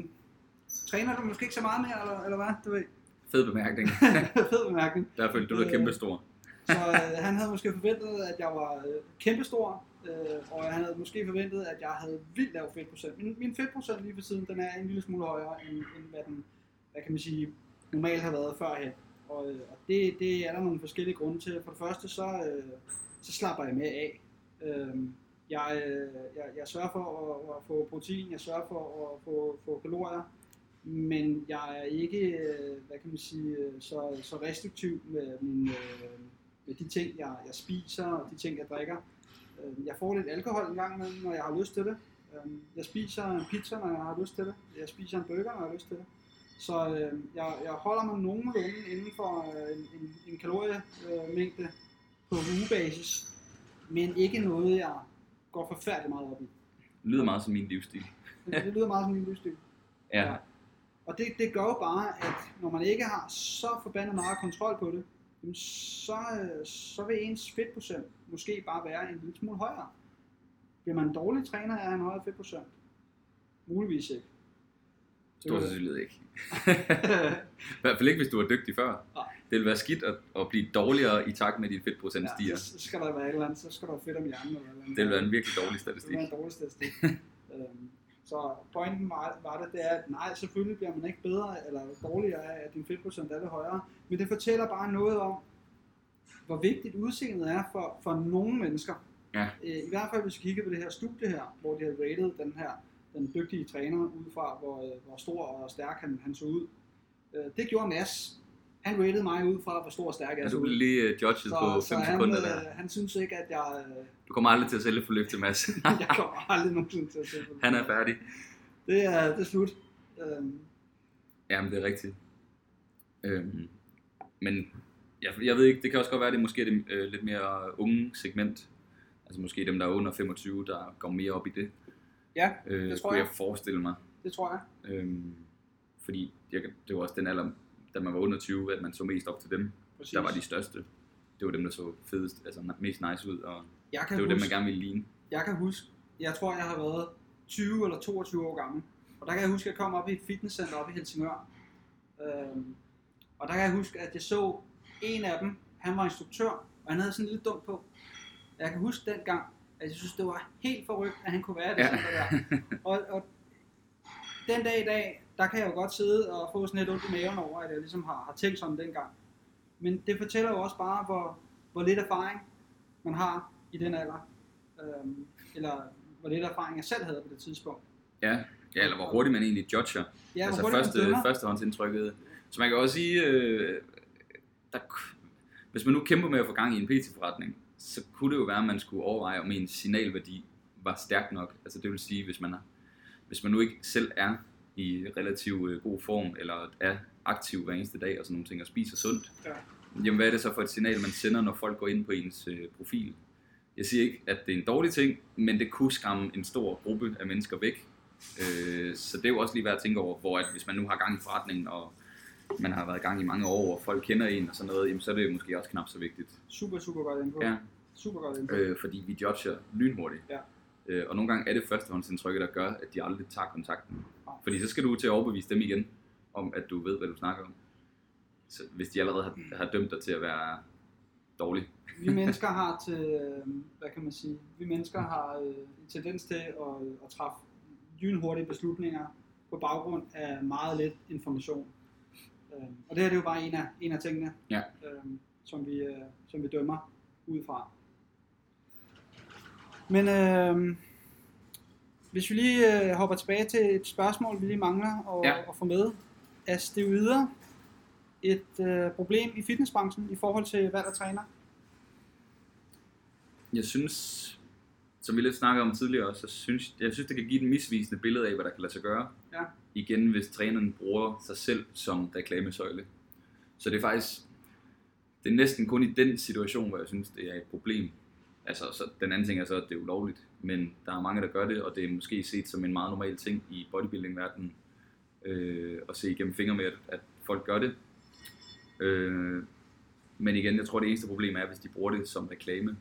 Speaker 1: træner du måske ikke så meget mere, eller, eller hvad? Du ved,
Speaker 2: Fed bemærkning. (laughs)
Speaker 1: fed bemærkning.
Speaker 2: Der følte du dig
Speaker 1: Øh,
Speaker 2: kæmpe stor.
Speaker 1: Så øh, han havde måske forventet, at jeg var øh, kæmpestor, øh, og han havde måske forventet, at jeg havde vildt lav fedtprocent. Min, min fedtprocent lige for tiden, den er en lille smule højere, end, end hvad den, hvad kan man sige, normalt har været førhen. Og, øh, og det, det er der nogle forskellige grunde til. For det første, så, øh, så slapper jeg mere af. Øh, jeg, øh, jeg, jeg sørger for at, at få protein, jeg sørger for at få, få kalorier, men jeg er ikke, øh, hvad kan man sige, øh, så, så restriktiv med, min, øh, med de ting, jeg, jeg spiser og de ting, jeg drikker. Øh, Jeg får lidt alkohol en gang imellem, når jeg har lyst til det. Øh, Jeg spiser en pizza, når jeg har lyst til det. Jeg spiser en burger, når jeg har lyst til det. Så øh, jeg, jeg holder mig nogenlunde inden for øh, en, en, kaloriemængde på ugebasis, men ikke noget, jeg går forfærdeligt meget op i.
Speaker 2: Det lyder meget som min livsstil.
Speaker 1: Det, det lyder meget som min livsstil.
Speaker 2: Ja.
Speaker 1: Og det, det gør jo bare, at når man ikke har så forbandet meget kontrol på det, så, øh, så vil ens fedtprocent måske bare være en lille smule højere. Bliver man en dårlig træner, er en højere fedtprocent. Muligvis ikke.
Speaker 2: Stor sandsynlighed ikke. (laughs) I hvert fald ikke, hvis du var dygtig før.
Speaker 1: Nej.
Speaker 2: Det vil være skidt at, at blive dårligere i takt med, at din fedtprocent stiger.
Speaker 1: Ja, så, så skal der være et eller andet, så skal der være fedt om hjernen. Eller et eller andet.
Speaker 2: Det vil være en virkelig dårlig
Speaker 1: Det
Speaker 2: statistik.
Speaker 1: vil være en dårlig statistik. (laughs) øhm, så pointen var, var det, det er, at nej, selvfølgelig bliver man ikke bedre eller dårligere af, at din fedtprocent er lidt højere. Men det fortæller bare noget om, hvor vigtigt udseendet er for, for nogle mennesker.
Speaker 2: Ja.
Speaker 1: Øh, I hvert fald, hvis vi kigger på det her studie her, hvor de har rated den her den dygtige træner ud fra, hvor, øh, hvor stor og stærk han, han så ud. Øh, det gjorde Mads. Han rated mig ud fra, hvor stor og stærk jeg
Speaker 2: Ja,
Speaker 1: så
Speaker 2: du
Speaker 1: ud.
Speaker 2: blev lige uh, judget på 5
Speaker 1: så han,
Speaker 2: sekunder der.
Speaker 1: han synes ikke, at jeg,
Speaker 2: Du kommer aldrig til at sælge for til Mads. (laughs)
Speaker 1: jeg kommer aldrig nogensinde til at på det.
Speaker 2: Han er færdig.
Speaker 1: Det er, det er slut. Øhm,
Speaker 2: Jamen, det er rigtigt. Øhm, men jeg, jeg ved ikke, det kan også godt være, at det måske er det øh, lidt mere unge segment. Altså måske dem, der er under 25, der går mere op i det.
Speaker 1: ja,
Speaker 2: Øh,
Speaker 1: Det tror
Speaker 2: kunne
Speaker 1: jeg.
Speaker 2: jeg forestille mig.
Speaker 1: det tror jeg.
Speaker 2: Øhm, fordi jeg, det var også den alder, da man var under 20, at man så mest op til dem.
Speaker 1: Præcis.
Speaker 2: Der var de største. Det var dem, der så fedest, altså mest nice ud, og
Speaker 1: jeg kan
Speaker 2: det var dem,
Speaker 1: huske,
Speaker 2: man gerne ville ligne.
Speaker 1: jeg kan huske, jeg tror, jeg har været 20 eller 22 år gammel. Og der kan jeg huske, at jeg kom op i et fitnesscenter op i Helsingør. Øhm, og der kan jeg huske, at jeg så en af dem, han var instruktør, og han havde sådan en lille dum på. Jeg kan huske dengang, at jeg synes, det var helt forrygt, at han kunne være det
Speaker 2: Ja.
Speaker 1: center der. Og, og den dag i dag, der kan jeg jo godt sidde og få sådan lidt ondt i maven over, at jeg ligesom har, har tænkt sådan dengang. Men det fortæller jo også bare, hvor, hvor lidt erfaring man har i den alder. Øhm, eller hvor lidt erfaring jeg selv havde på det tidspunkt.
Speaker 2: Ja, ja eller hvor hurtigt man egentlig judger.
Speaker 1: Ja,
Speaker 2: altså første, førstehåndsindtrykket. Så man kan også sige, øh, der, hvis man nu kæmper med at få gang i en PT-forretning, så kunne det jo være, at man skulle overveje, om ens signalværdi var stærk nok. Altså det vil sige, hvis man, er, hvis man nu ikke selv er i relativt øh, god form, eller er aktiv hver eneste dag og sådan nogle ting, og spiser sundt,
Speaker 1: Ja.
Speaker 2: jamen hvad er det så for et signal, man sender, når folk går ind på ens øh, profil? Jeg siger ikke, at det er en dårlig ting, men det kunne skræmme en stor gruppe af mennesker væk. Øh, så det er jo også lige værd at tænke over, hvor at hvis man nu har gang i forretningen, og man har været i gang i mange år, og folk kender en og sådan noget, jamen så er det måske også knap så vigtigt.
Speaker 1: Super, super godt info.
Speaker 2: Ja.
Speaker 1: Super godt info.
Speaker 2: Øh, fordi vi judger lynhurtigt.
Speaker 1: Ja.
Speaker 2: Øh, og nogle gange er det førstehåndsindtrykket, der gør, at de aldrig tager kontakten. Fordi så skal du til at overbevise dem igen, om at du ved, hvad du snakker om. Så hvis de allerede har, har dømt dig til at være dårlig.
Speaker 1: Vi (laughs) mennesker har til, øh, hvad kan man sige, vi mennesker har øh, en tendens til at, at træffe lynhurtige beslutninger på baggrund af meget lidt information. Øh, og det her det er jo bare en af, en af tingene,
Speaker 2: Ja.
Speaker 1: øh, som, vi, øh, som vi dømmer ud fra. Men øh, hvis vi lige øh, hopper tilbage til et spørgsmål, vi lige mangler at,
Speaker 2: Ja.
Speaker 1: at få med. Er steroider et øh, problem i fitnessbranchen i forhold til valg af træner?
Speaker 2: Jeg synes, som vi lidt snakkede om tidligere også, så synes, jeg synes, det kan give et misvisende billede af, hvad der kan lade sig gøre.
Speaker 1: Ja.
Speaker 2: Igen, hvis træneren bruger sig selv som reklamesøjle. Så det er faktisk, det er næsten kun i den situation, hvor jeg synes, det er et problem. Altså, så den anden ting er så, at det er ulovligt, men der er mange, der gør det, og det er måske set som en meget normal ting i bodybuilding-verdenen, øh, at se igennem fingre med, at, at folk gør det. Øh, men igen, jeg tror, det eneste problem er, hvis de bruger det som reklame.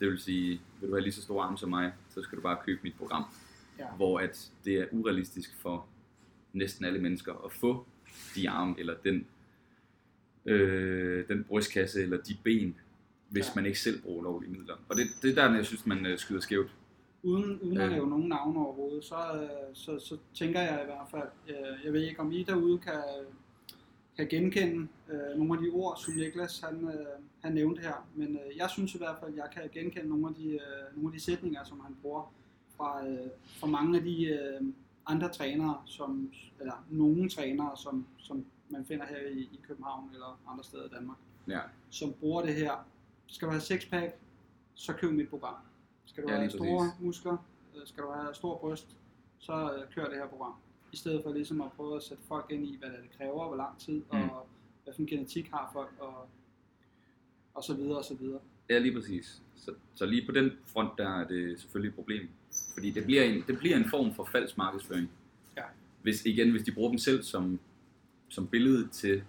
Speaker 2: Det vil sige, vil du have lige så store arme som mig, så skal du bare købe mit program.
Speaker 1: Ja.
Speaker 2: Hvor at det er urealistisk for næsten alle mennesker at få de arme, eller den, øh, den brystkasse, eller de ben, hvis
Speaker 1: Ja.
Speaker 2: man ikke selv bruger lovlige midler. Og det, det er der, jeg synes, man øh, skyder skævt.
Speaker 1: Uden, uden at
Speaker 2: Øh.
Speaker 1: lave nogen navne overhovedet, så, øh, så, så tænker jeg i hvert fald, jeg ved ikke om I derude kan, kan genkende øh, nogle af de ord, som Niklas han, øh, han nævnte her, men øh, jeg synes i hvert fald, at jeg kan genkende nogle af de, øh, nogle af de sætninger, som han bruger fra, øh, fra mange af de øh, andre trænere, som, eller nogle trænere, som, som man finder her i, i København eller andre steder i Danmark,
Speaker 2: Ja,
Speaker 1: som bruger det her. Skal du have sixpack, så køb mit program. Skal du
Speaker 2: Ja,
Speaker 1: have store
Speaker 2: præcis.
Speaker 1: muskler, øh, skal du have stor bryst, så øh, kør det her program. I stedet for ligesom at prøve at sætte folk ind i, hvad det kræver, hvor lang tid,
Speaker 2: Mm.
Speaker 1: og hvad for en genetik har folk, og, og så videre, og så videre.
Speaker 2: ja lige præcis. Så, så lige på den front, der er det selvfølgelig et problem. Fordi det bliver en, det bliver en form for falsk markedsføring.
Speaker 1: Ja.
Speaker 2: Hvis, igen, hvis de bruger dem selv som, som billede til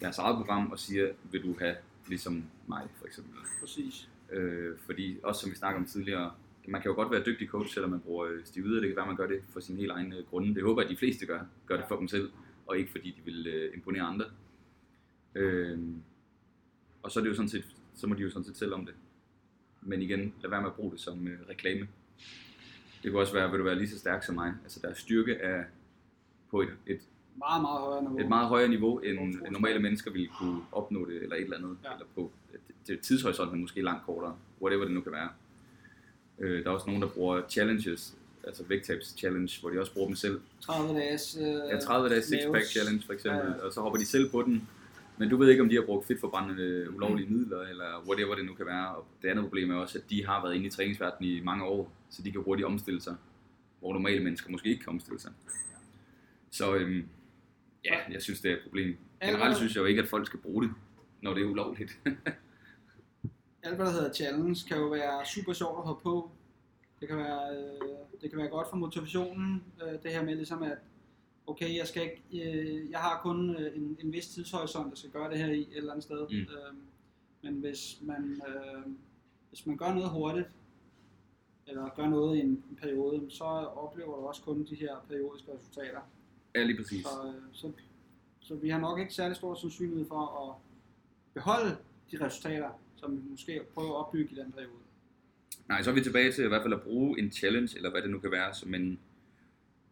Speaker 2: deres eget program og siger, vil du have ligesom mig for eksempel.
Speaker 1: Præcis.
Speaker 2: Øh, fordi også som vi snakkede om tidligere, man kan jo godt være dygtig coach, selvom man bruger øh, stivider. Det kan være, man gør det for sin helt egen øh, grunde. Det håber jeg, at de fleste gør. Gør det for dem selv, og ikke fordi de vil øh, imponere andre. Øh, og så er det jo sådan set, så må de jo sådan set selv om det. Men igen, lad være med at bruge det som øh, reklame. Det kunne også være, vil du være lige så stærk som mig. Altså der er styrke af, på et, et,
Speaker 1: Meget, meget højere niveau.
Speaker 2: et meget højere niveau, end, normale mennesker ville kunne opnå det, eller et eller andet.
Speaker 1: Ja.
Speaker 2: Eller på tidshorisonten er måske langt kortere. Whatever det nu kan være. Øh, der er også nogen, der bruger challenges, altså vægttabs challenge, hvor de også bruger dem selv.
Speaker 1: 30 dages... Øh,
Speaker 2: Ja, 30 dages six pack challenge for eksempel,
Speaker 1: Ja, ja.
Speaker 2: og så hopper de selv på den. Men du ved ikke, om de har brugt fedtforbrændende ulovlige midler, eller whatever det nu kan være. Og det andet problem er også, at de har været inde i træningsverdenen i mange år, så de kan hurtigt omstille sig, hvor normale mennesker måske ikke kan omstille sig. Så øhm, ja, jeg synes, det er et problem. Generelt synes jeg jo ikke, at folk skal bruge det, når det er ulovligt. (laughs)
Speaker 1: alt hvad der hedder challenge kan jo være super sjovt at hoppe på. Det kan være, øh, det kan være godt for motivationen, øh, det her med ligesom at, okay, jeg skal ikke, øh, jeg har kun øh, en, en vis tidshorisont, jeg skal gøre det her i et eller andet sted.
Speaker 2: Mm.
Speaker 1: Øh, men hvis man, øh, hvis man gør noget hurtigt, eller gør noget i en, en periode, så oplever du også kun de her periodiske resultater.
Speaker 2: ja, lige præcis.
Speaker 1: Så, øh, så, så vi har nok ikke særlig stor sandsynlighed for at beholde de resultater, som vi måske prøver at opbygge i den periode.
Speaker 2: Nej, så er vi tilbage til i hvert fald at bruge en challenge, eller hvad det nu kan være, som en,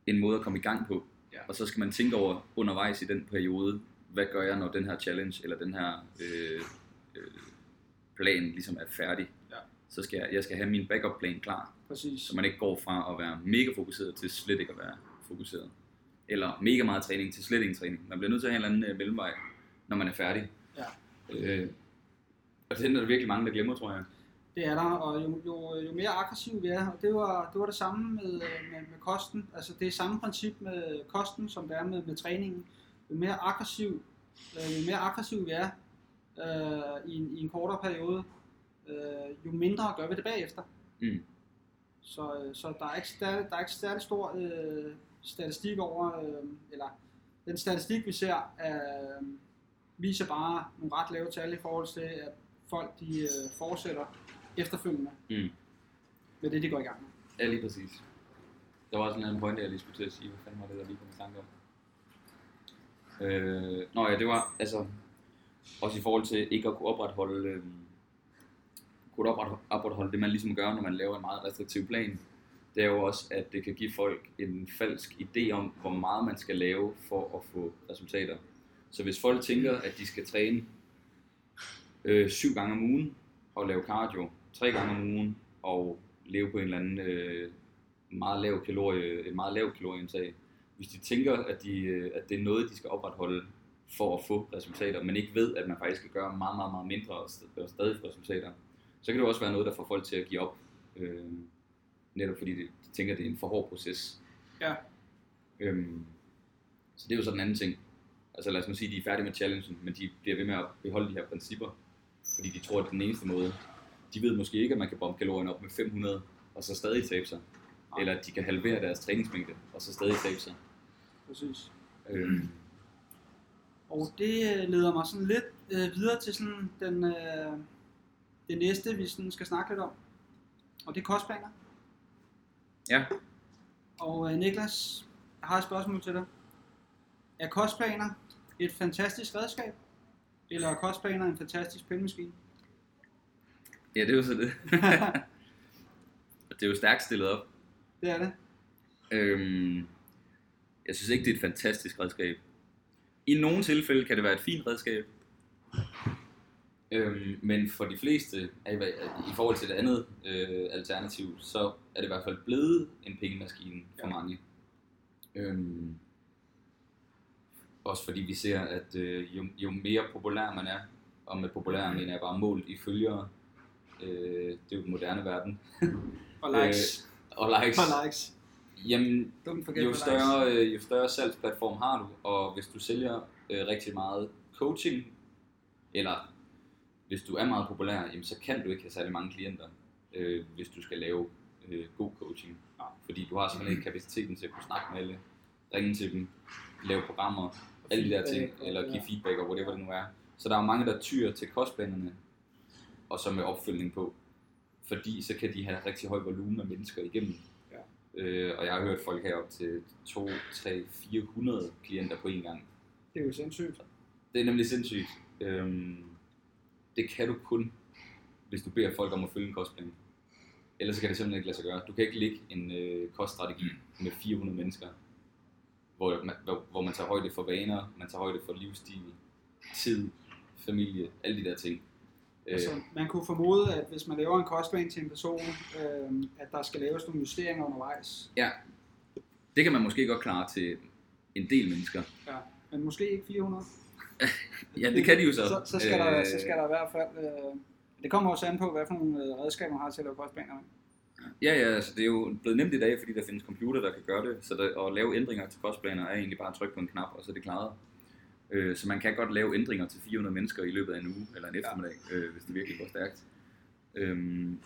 Speaker 2: en måde at komme i gang på.
Speaker 1: Ja.
Speaker 2: Og så skal man tænke over undervejs i den periode, hvad gør jeg, når den her challenge, eller den her øh, øh, plan ligesom er færdig.
Speaker 1: Ja.
Speaker 2: Så skal jeg, jeg skal have min backup plan klar,
Speaker 1: Præcis.
Speaker 2: så man ikke går fra at være mega fokuseret til slet ikke at være fokuseret. Eller mega meget træning til slet ingen træning. Man bliver nødt til at have en eller anden øh, mellemvej, når man er færdig. Øh, og det er der virkelig mange, der glemmer, tror jeg.
Speaker 1: Det er der, og jo, jo, jo mere aggressiv vi er, og det var det, var det samme med, med, med kosten. Altså det er samme princip med kosten, som det er med, med træningen. Jo mere aggressiv, øh, jo mere aggressiv vi er øh, i, en, i en kortere periode, øh, jo mindre gør vi det bagefter.
Speaker 2: Mm.
Speaker 1: Så, øh, så der er ikke der er ikke særlig stor øh, statistik over, øh, eller den statistik vi ser, øh, viser bare nogle ret lave tal i forhold til, at folk de øh, fortsætter efterfølgende
Speaker 2: Mm.
Speaker 1: med det, de går i gang med.
Speaker 2: Ja, lige præcis. Der var også en anden pointe, jeg lige skulle til at sige. Hvad fanden var det, der lige kom i tanke om? Øh, nå ja, det var altså også i forhold til ikke at kunne opretholde, øh, kunne opretholde, opretholde det, man ligesom gør, når man laver en meget restriktiv plan. Det er jo også, at det kan give folk en falsk idé om, hvor meget man skal lave for at få resultater. Så hvis folk tænker, at de skal træne øh, syv gange om ugen og lave cardio tre gange om ugen og leve på en eller anden øh, meget lav kalorie, et meget lavt kalorieindtag. Hvis de tænker, at, de, øh, at det er noget, de skal opretholde for at få resultater, men ikke ved, at man faktisk skal gøre meget, meget, meget mindre og st- og stadig få resultater, så kan det også være noget, der får folk til at give op. Øh, netop fordi de, de tænker, at det er en for hård proces.
Speaker 1: Ja.
Speaker 2: Øhm, så det er jo så den anden ting. Altså lad os nu sige, de er færdige med challengen, men de bliver ved med at beholde de her principper, fordi de tror, at det er den eneste måde. De ved måske ikke, at man kan bombe kalorierne op med 500, og så stadig tabe sig. Eller at de kan halvere deres træningsmængde, og så stadig tabe sig.
Speaker 1: Præcis.
Speaker 2: Øhm,
Speaker 1: Og det øh, leder mig sådan lidt øh, videre til sådan den, øh, det næste, vi sådan skal snakke lidt om. Og det er kostplaner.
Speaker 2: ja,
Speaker 1: Og øh, Niklas, jeg har et spørgsmål til dig. Er kostplaner et fantastisk redskab? Eller er kostplaner en fantastisk pengemaskine?
Speaker 2: ja, det er jo så det. (laughs) det er jo stærkt stillet op.
Speaker 1: Det er det.
Speaker 2: Øhm, jeg synes ikke, det er et fantastisk redskab. I nogle tilfælde kan det være et fint redskab. Øhm, men for de fleste, i, i forhold til det andet øh, alternativ, så er det i hvert fald blevet en pengemaskine for
Speaker 1: Ja.
Speaker 2: mange. Øhm, også fordi vi ser, at øh, jo, jo mere populær man er, og med populær mener jeg bare målt i følgere, øh, det er jo den moderne verden, (laughs)
Speaker 1: Og likes.
Speaker 2: og likes,
Speaker 1: Og likes.
Speaker 2: jamen jo større, øh, jo større salgsplatform har du, og hvis du sælger øh, rigtig meget coaching, eller hvis du er meget populær, jamen, så kan du ikke have særlig mange klienter, øh, hvis du skal lave øh, god coaching. Fordi du har simpelthen ikke kapaciteten til at kunne snakke med alle, ringe til dem, lave programmer, alle de der ting, eller give feedback og whatever det nu er. Så der er mange, der tyrer til kostplanerne, og så med opfølgning på. Fordi så kan de have rigtig høj volumen af mennesker igennem.
Speaker 1: Ja.
Speaker 2: Øh, og jeg har hørt folk have op til 2, 3, 400 klienter på en gang.
Speaker 1: Det er jo sindssygt.
Speaker 2: Det er nemlig sindssygt. Øhm, det kan du kun, hvis du beder folk om at følge en kostplan. Ellers så kan det simpelthen ikke lade sig gøre. Du kan ikke lægge en øh, koststrategi med 400 mennesker, hvor man, hvor, man tager højde for vaner, man tager højde for livsstil, tid, familie, alle de der ting. Øh,
Speaker 1: Altså, man kunne formode, at hvis man laver en kostplan til en person, øh, at der skal laves nogle justeringer undervejs.
Speaker 2: ja, det kan man måske godt klare til en del mennesker.
Speaker 1: Ja. Men måske ikke 400. (laughs)
Speaker 2: Ja, det kan de jo så.
Speaker 1: Så, så, skal, der, så skal der i hvert fald... Øh, det kommer også an på, hvad for nogle øh, redskaber man har til at lave kostplaner med.
Speaker 2: Ja, ja, altså det er jo blevet nemt i dag, fordi der findes computer, der kan gøre det. Så der, at lave ændringer til kostplaner er egentlig bare at trykke på en knap, og så er det klaret. Øh, så man kan godt lave ændringer til 400 mennesker i løbet af en uge, eller en eftermiddag, øh, hvis det virkelig går stærkt. Øhm,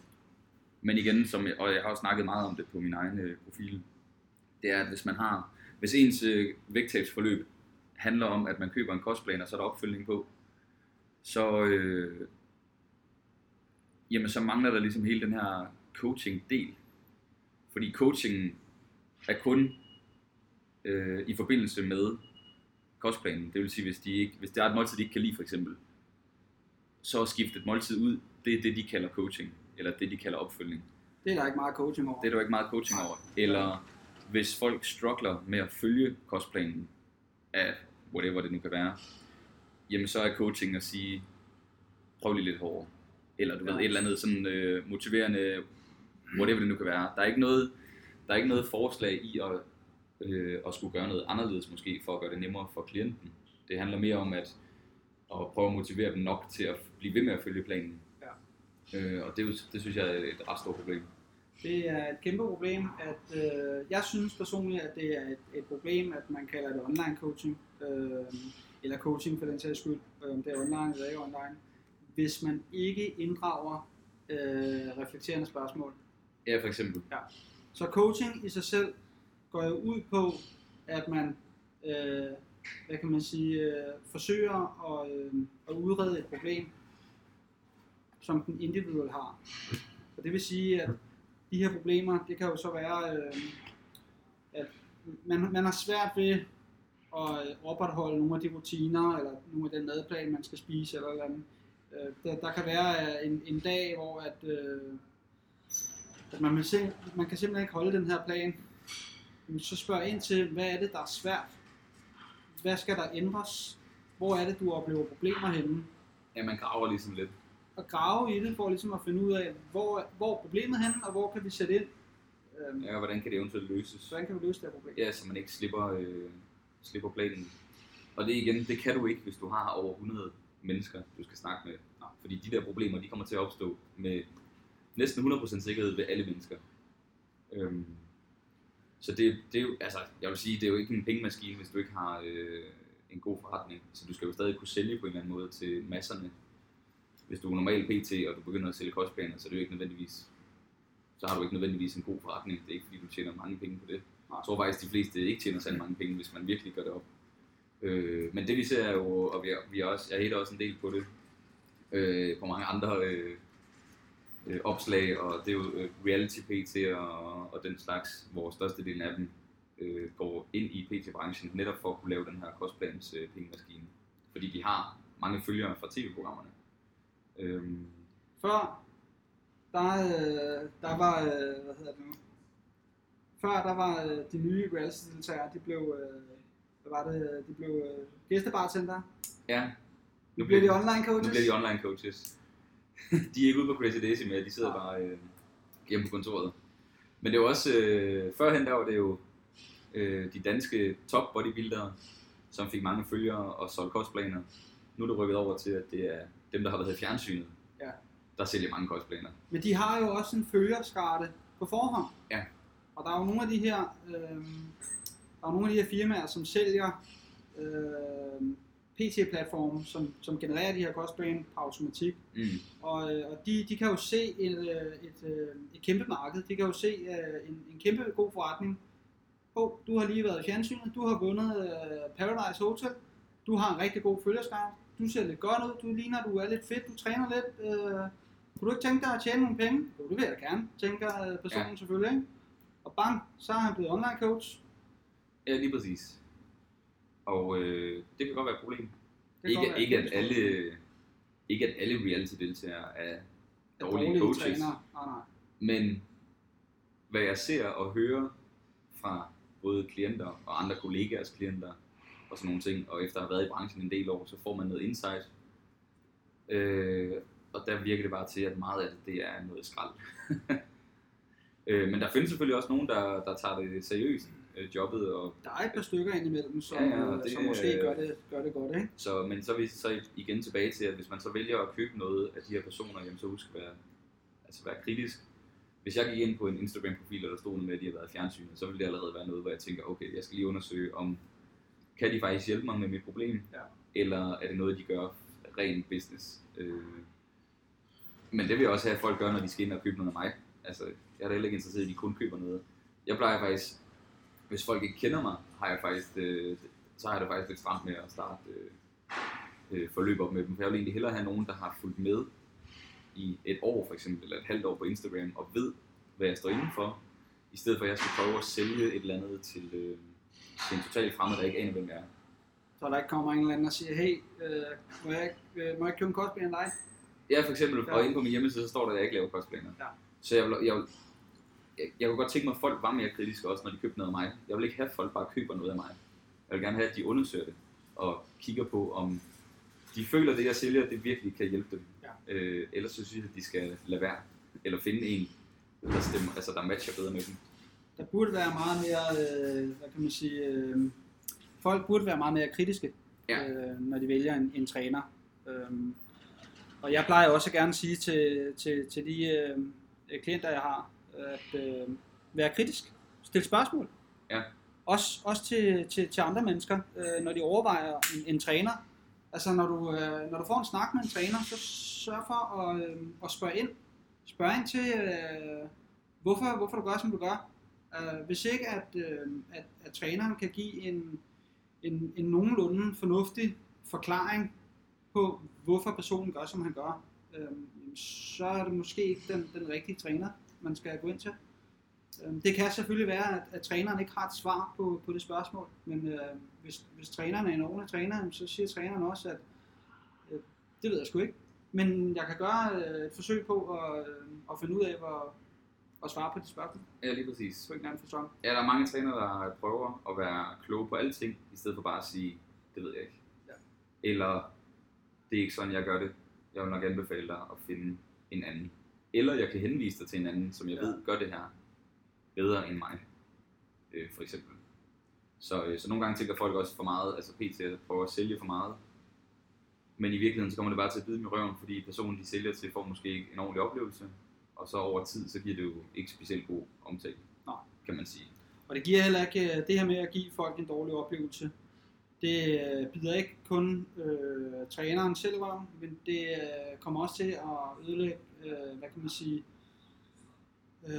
Speaker 2: men igen, som jeg, og jeg har også snakket meget om det på min egen øh, profil, det er, at hvis man har, hvis ens øh, vægttabsforløb handler om, at man køber en kostplan, og så er der opfølgning på, så, øh, jamen, så mangler der ligesom hele den her coaching-del. Fordi coachingen er kun øh, i forbindelse med kostplanen. Det vil sige, hvis, de ikke, hvis der er et måltid, de ikke kan lide for eksempel, så skifte et måltid ud, det er det, de kalder coaching, eller det, de kalder opfølgning.
Speaker 1: Det er der ikke meget coaching over.
Speaker 2: Det er der ikke meget coaching over. Eller hvis folk struggler med at følge kostplanen af whatever det nu kan være, jamen så er coaching at sige, prøv lige lidt hårdere. Eller du
Speaker 1: Ja.
Speaker 2: ved, et eller andet sådan øh, motiverende, whatever det nu kan være. Der er ikke noget, der er ikke noget forslag i at, øh, at skulle gøre noget anderledes måske, for at gøre det nemmere for klienten. Det handler mere om at, at prøve at motivere dem nok til at blive ved med at følge planen.
Speaker 1: Ja.
Speaker 2: Øh, og det, er det synes jeg er et ret stort problem.
Speaker 1: Det er et kæmpe problem, at øh, jeg synes personligt, at det er et, et problem, at man kalder det online coaching, øh, eller coaching for den sags skyld, øh, om det er online eller ikke online, hvis man ikke inddrager øh, reflekterende spørgsmål.
Speaker 2: Ja, for eksempel. Ja.
Speaker 1: Så coaching i sig selv går jo ud på, at man, øh, hvad kan man sige, øh, forsøger at, øh, at udrede et problem, som den individuelle har. Så det vil sige, at de her problemer, det kan jo så være, øh, at man, man har svært ved at øh, opretholde nogle af de rutiner, eller nogle af den madplan, man skal spise, eller eller andet. Øh, der, der kan være øh, en, en dag, hvor at, øh, man, vil se, man kan simpelthen ikke holde den her plan. Så spørg ind til, hvad er det, der er svært? Hvad skal der ændres? Hvor er det, du oplever problemer henne?
Speaker 2: Ja, man graver ligesom lidt.
Speaker 1: Og grave i det, for ligesom at finde ud af, hvor, hvor er problemet henne, og hvor kan vi sætte ind? Øhm,
Speaker 2: Ja, og hvordan kan det eventuelt løses?
Speaker 1: Hvordan kan vi løse det her problem?
Speaker 2: Ja, så man ikke slipper, øh, slipper planen. Og det igen, det kan du ikke, hvis du har over 100 mennesker, du skal snakke med. Fordi de der problemer, de kommer til at opstå med næsten 100% sikkerhed ved alle mennesker. Øhm, så det, det er jo, altså, jeg vil sige, det er jo ikke en pengemaskine, hvis du ikke har øh, en god forretning. Så du skal jo stadig kunne sælge på en eller anden måde til masserne. Hvis du er normal PT, og du begynder at sælge kostplaner, så er det jo ikke nødvendigvis så har du ikke nødvendigvis en god forretning. Det er ikke fordi, du tjener mange penge på det. Jeg tror faktisk, de fleste ikke tjener særlig mange penge, hvis man virkelig gør det op. Øh, men det vi ser er jo, og vi er, vi er også, jeg hater også en del på det, øh, på mange andre øh, øh, opslag, og det er jo øh, reality PT og, og den slags, hvor størstedelen af dem øh, går ind i PT-branchen, netop for at kunne lave den her kostplans øh, pengemaskine. Fordi de har mange følgere fra tv-programmerne. Øh,
Speaker 1: Før, der, øh, der var, øh, hvad hedder det nu? Før, der var øh, de nye reality-deltagere, de blev, øh, hvad var det, de blev øh, gæstebartender.
Speaker 2: ja,
Speaker 1: Nu bliver de online coaches.
Speaker 2: Nu bliver de online coaches. (laughs) de er ikke ude på Crazy Daisy mere, de sidder bare øh, hjemme på kontoret. Men det er jo også, øh, førhen der var det jo øh, de danske top bodybuildere, som fik mange følgere og solgte kostplaner. Nu er det rykket over til, at det er dem, der har været i fjernsynet,
Speaker 1: Ja.
Speaker 2: der sælger mange kostplaner.
Speaker 1: Men de har jo også en følgerskarte på forhånd.
Speaker 2: Ja.
Speaker 1: Og der er jo nogle af de her, øh, der er nogle af de her firmaer, som sælger øh, PT-platforme, som, som genererer de her kostplaner på automatik.
Speaker 2: Mm.
Speaker 1: Og, øh, og de, de kan jo se et, øh, et, øh, et kæmpe marked. De kan jo se en, en kæmpe god forretning. Oh, du har lige været i fjernsynet. Du har vundet øh, Paradise Hotel. Du har en rigtig god følgerskab. Du ser lidt godt ud. Du ligner, du er lidt fedt. Du træner lidt. Øh, kunne du ikke tænke dig at tjene nogle penge? Jo, det vil jeg gerne, tænker personen ja. selvfølgelig. Ikke? Og bang, så er han blevet online coach.
Speaker 2: Ja, lige præcis. Og øh, det kan godt være et problem.
Speaker 1: Det
Speaker 2: Ikke,
Speaker 1: være
Speaker 2: ikke, at alle, ikke at alle reality-deltagere er
Speaker 1: stort-
Speaker 2: dårlige coaches.
Speaker 1: Nej, nej.
Speaker 2: Men hvad jeg ser og hører fra både klienter og andre kollegaers klienter og sådan nogle ting, og efter at have været i branchen en del år, så får man noget insight. Øh, og der virker det bare til, at meget af det, det er noget skrald. (laughs) øh, men der findes selvfølgelig også nogen, der, der tager det seriøst, øh, jobbet, og
Speaker 1: Der er et par stykker indimellem, som,
Speaker 2: Ja,
Speaker 1: ja,
Speaker 2: ja, det-
Speaker 1: som måske gør det, gør det godt. Ikke?
Speaker 2: Så, men så er vi så igen tilbage til, at hvis man så vælger at købe noget af de her personer, jamen så husk at være, altså være kritisk. Hvis jeg gik ind på en Instagram-profil, og der stod noget med, at de har været i fjernsynet, så ville det allerede være noget, hvor jeg tænker, okay, jeg skal lige undersøge, om kan de faktisk hjælpe mig med mit problem,
Speaker 1: Ja.
Speaker 2: eller er det noget, de gør ren business. Øh, men det vil jeg også have, at folk gør, når de skal ind og købe noget af mig. Altså, jeg er da heller ikke interesseret i, at de kun køber noget. Jeg plejer faktisk, hvis folk ikke kender mig, har jeg faktisk, øh, så har jeg det faktisk lidt stramt med at starte øh, øh, forløb op med dem. For jeg vil egentlig hellere have nogen, der har fulgt med i et år for eksempel, eller et halvt år på Instagram, og ved, hvad jeg står indenfor, i stedet for at jeg skal prøve at sælge et eller andet til, øh, til en totalt fremmed, der ikke aner, hvem jeg er.
Speaker 1: Så der ikke kommer en eller anden og siger, hey, øh, må, jeg, ikke- øh, må jeg købe en kostplan af dig?
Speaker 2: Ja, for eksempel,
Speaker 1: Ja.
Speaker 2: og inde på min hjemmeside, så står der, at jeg ikke laver kostplaner.
Speaker 1: Ja.
Speaker 2: Så jeg, vil, jeg, vil, jeg, kunne godt tænke mig, at folk var mere kritiske også, når de købte noget af mig. Jeg vil ikke have, at folk bare køber noget af mig. Jeg vil gerne have, at de undersøger det, og kigger på, om de føler, at det, jeg sælger, det virkelig kan hjælpe dem.
Speaker 1: Ja.
Speaker 2: Øh, ellers så synes jeg, at de skal lade være, eller finde en, der, stemmer, altså, der matcher bedre med dem.
Speaker 1: Der burde være meget mere, øh, hvad kan man sige, øh, folk burde være meget mere kritiske,
Speaker 2: Ja.
Speaker 1: øh, når de vælger en, en træner. Øh, Og jeg plejer også gerne at sige til, til, til de øh, klienter, jeg har, at øh, være kritisk. Stil spørgsmål.
Speaker 2: Ja.
Speaker 1: Også, også til, til, til andre mennesker, øh, når de overvejer en, en træner. Altså når du, øh, når du får en snak med en træner, så sørg for at, øh, at spørge ind. Spørg ind til, øh, hvorfor, hvorfor du gør, som du gør. Øh, hvis ikke, at, øh, at, at træneren kan give en, en, en nogenlunde fornuftig forklaring på, hvorfor personen gør, som han gør, øh, så er det måske ikke den, den rigtige træner, man skal gå ind til. Øh, det kan selvfølgelig være, at, at træneren ikke har et svar på, på det spørgsmål, men øh, hvis, hvis træneren er en ordentlig træner, så siger træneren også, at øh, det ved jeg sgu ikke, men jeg kan gøre øh, et forsøg på at, øh, at finde ud af, hvor, at svare på de spørgsmål
Speaker 2: Ja, lige præcis.
Speaker 1: på en anden fasong.
Speaker 2: Ja, der er mange trænere, der prøver at være kloge på alting, i stedet for bare at sige, det ved jeg ikke.
Speaker 1: Ja.
Speaker 2: Eller, det er ikke sådan, jeg gør det. Jeg vil nok anbefale dig at finde en anden. Eller jeg kan henvise dig til en anden, som jeg
Speaker 1: Ja.
Speaker 2: ved gør det her bedre end mig, øh, for eksempel. Så, øh, så nogle gange tænker folk også for meget, altså PT prøver at sælge for meget. Men i virkeligheden så kommer det bare til at bide dem i røven, fordi personen de sælger til får måske ikke en ordentlig oplevelse. Og så over tid, så giver det jo ikke specielt god omtale,
Speaker 1: Nej.
Speaker 2: kan man sige.
Speaker 1: Og det giver heller ikke, øh, det her med at give folk en dårlig oplevelse, det øh, bider ikke kun øh, træneren selv røven, men det øh, kommer også til at ødelægge, øh, hvad kan man sige, øh,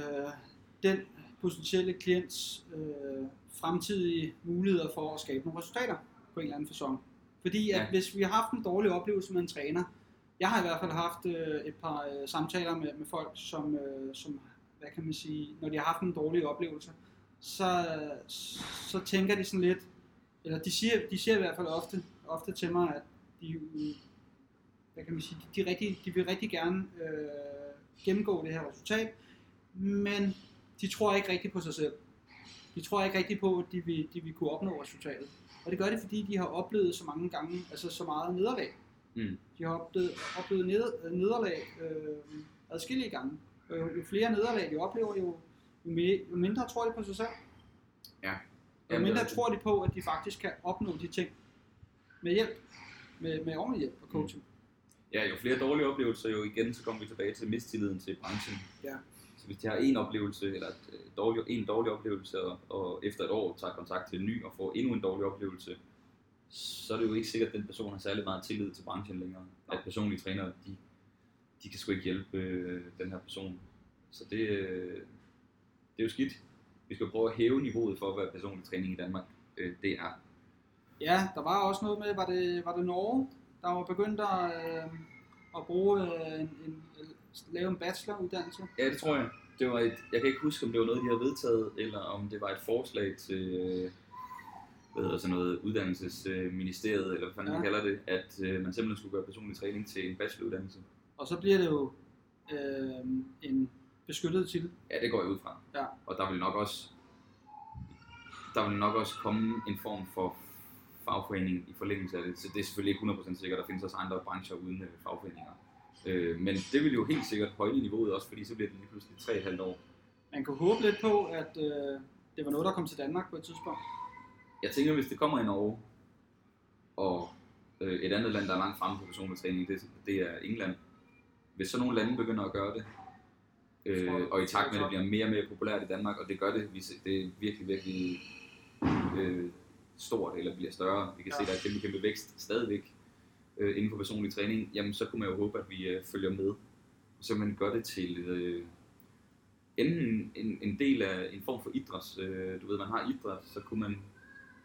Speaker 1: den potentielle klients øh, fremtidige muligheder for at skabe nogle resultater på en eller anden fasong. Fordi at
Speaker 2: Ja.
Speaker 1: hvis vi har haft en dårlig oplevelse med en træner, jeg har i hvert fald haft øh, et par øh, samtaler med, med folk, som, øh, som, hvad kan man sige, når de har haft en dårlig oplevelse, så, så tænker de sådan lidt, eller de siger, de siger i hvert fald ofte, ofte til mig, at de, hvad kan man sige, de, de, rigtig, de vil rigtig gerne øh, gennemgå det her resultat, men de tror ikke rigtigt på sig selv. De tror ikke rigtigt på, at de vil, de vil kunne opnå resultatet. Og det gør det, fordi de har oplevet så mange gange, altså så meget nederlag.
Speaker 2: Mm.
Speaker 1: De har oplevet, oplevet ned, nederlag øh, adskillige gange. Jo, jo flere nederlag de oplever, jo, jo, mere, jo mindre tror de på sig selv.
Speaker 2: Ja. Jamen,
Speaker 1: mindre tror de på, at de faktisk kan opnå de ting med hjælp. Med, med ordentlig hjælp og coaching.
Speaker 2: Ja, jo flere dårlige oplevelser, jo igen, så kommer vi tilbage til mistilliden til branchen.
Speaker 1: Ja.
Speaker 2: Så hvis de har en oplevelse, eller et, øh, dårlig, en dårlig oplevelse, og, og efter et år tager kontakt til en ny og får endnu en dårlig oplevelse, så er det jo ikke sikkert, at den person har særlig meget tillid til branchen længere. At personlige trænere, de, de kan sgu ikke hjælpe øh, den her person. Så det, øh, det er jo skidt. Vi skal prøve at hæve niveauet for, hvad personlig træning i Danmark øh, det er.
Speaker 1: Ja, der var også noget med, var det, var det Norge, der var begyndt at, øh, at bruge øh, en, en, lave en bacheloruddannelse.
Speaker 2: Ja, det tror jeg. Det var et, jeg kan ikke huske, om det var noget, de havde vedtaget, eller om det var et forslag til øh, hvad hedder sådan noget, uddannelsesministeriet, eller hvad fanden
Speaker 1: Ja.
Speaker 2: man kalder det, at øh, man simpelthen skulle gøre personlig træning til en bacheloruddannelse.
Speaker 1: Og så bliver det jo øh, en beskyttet titel.
Speaker 2: Ja, det går jeg ud fra.
Speaker 1: Ja.
Speaker 2: Og der vil nok også der vil nok også komme en form for fagforening i forlængelse af det. Så det er selvfølgelig ikke 100% sikkert, der findes også andre brancher uden øh, fagforeninger. Øh, men det vil jo helt sikkert højne niveauet også, fordi så bliver det lige pludselig 3,5 år.
Speaker 1: Man kunne håbe lidt på, at øh, det var noget, der kom til Danmark på et tidspunkt.
Speaker 2: Jeg tænker, hvis det kommer i Norge, og øh, et andet land, der er langt fremme på personlig træning, det, det er England. Hvis så nogle lande begynder at gøre det, øh, og i takt med, at det bliver mere og mere populært i Danmark, og det gør det, vi det er virkelig, virkelig øh, stort, eller bliver større. Vi kan
Speaker 1: Ja.
Speaker 2: se, at der er kæmpe, kæmpe vækst stadigvæk øh, inden for personlig træning, jamen så kunne man jo håbe, at vi øh, følger med, så man gør det til øh, enten en, en del af en form for idræt. Øh, du ved, man har idræt, så kunne man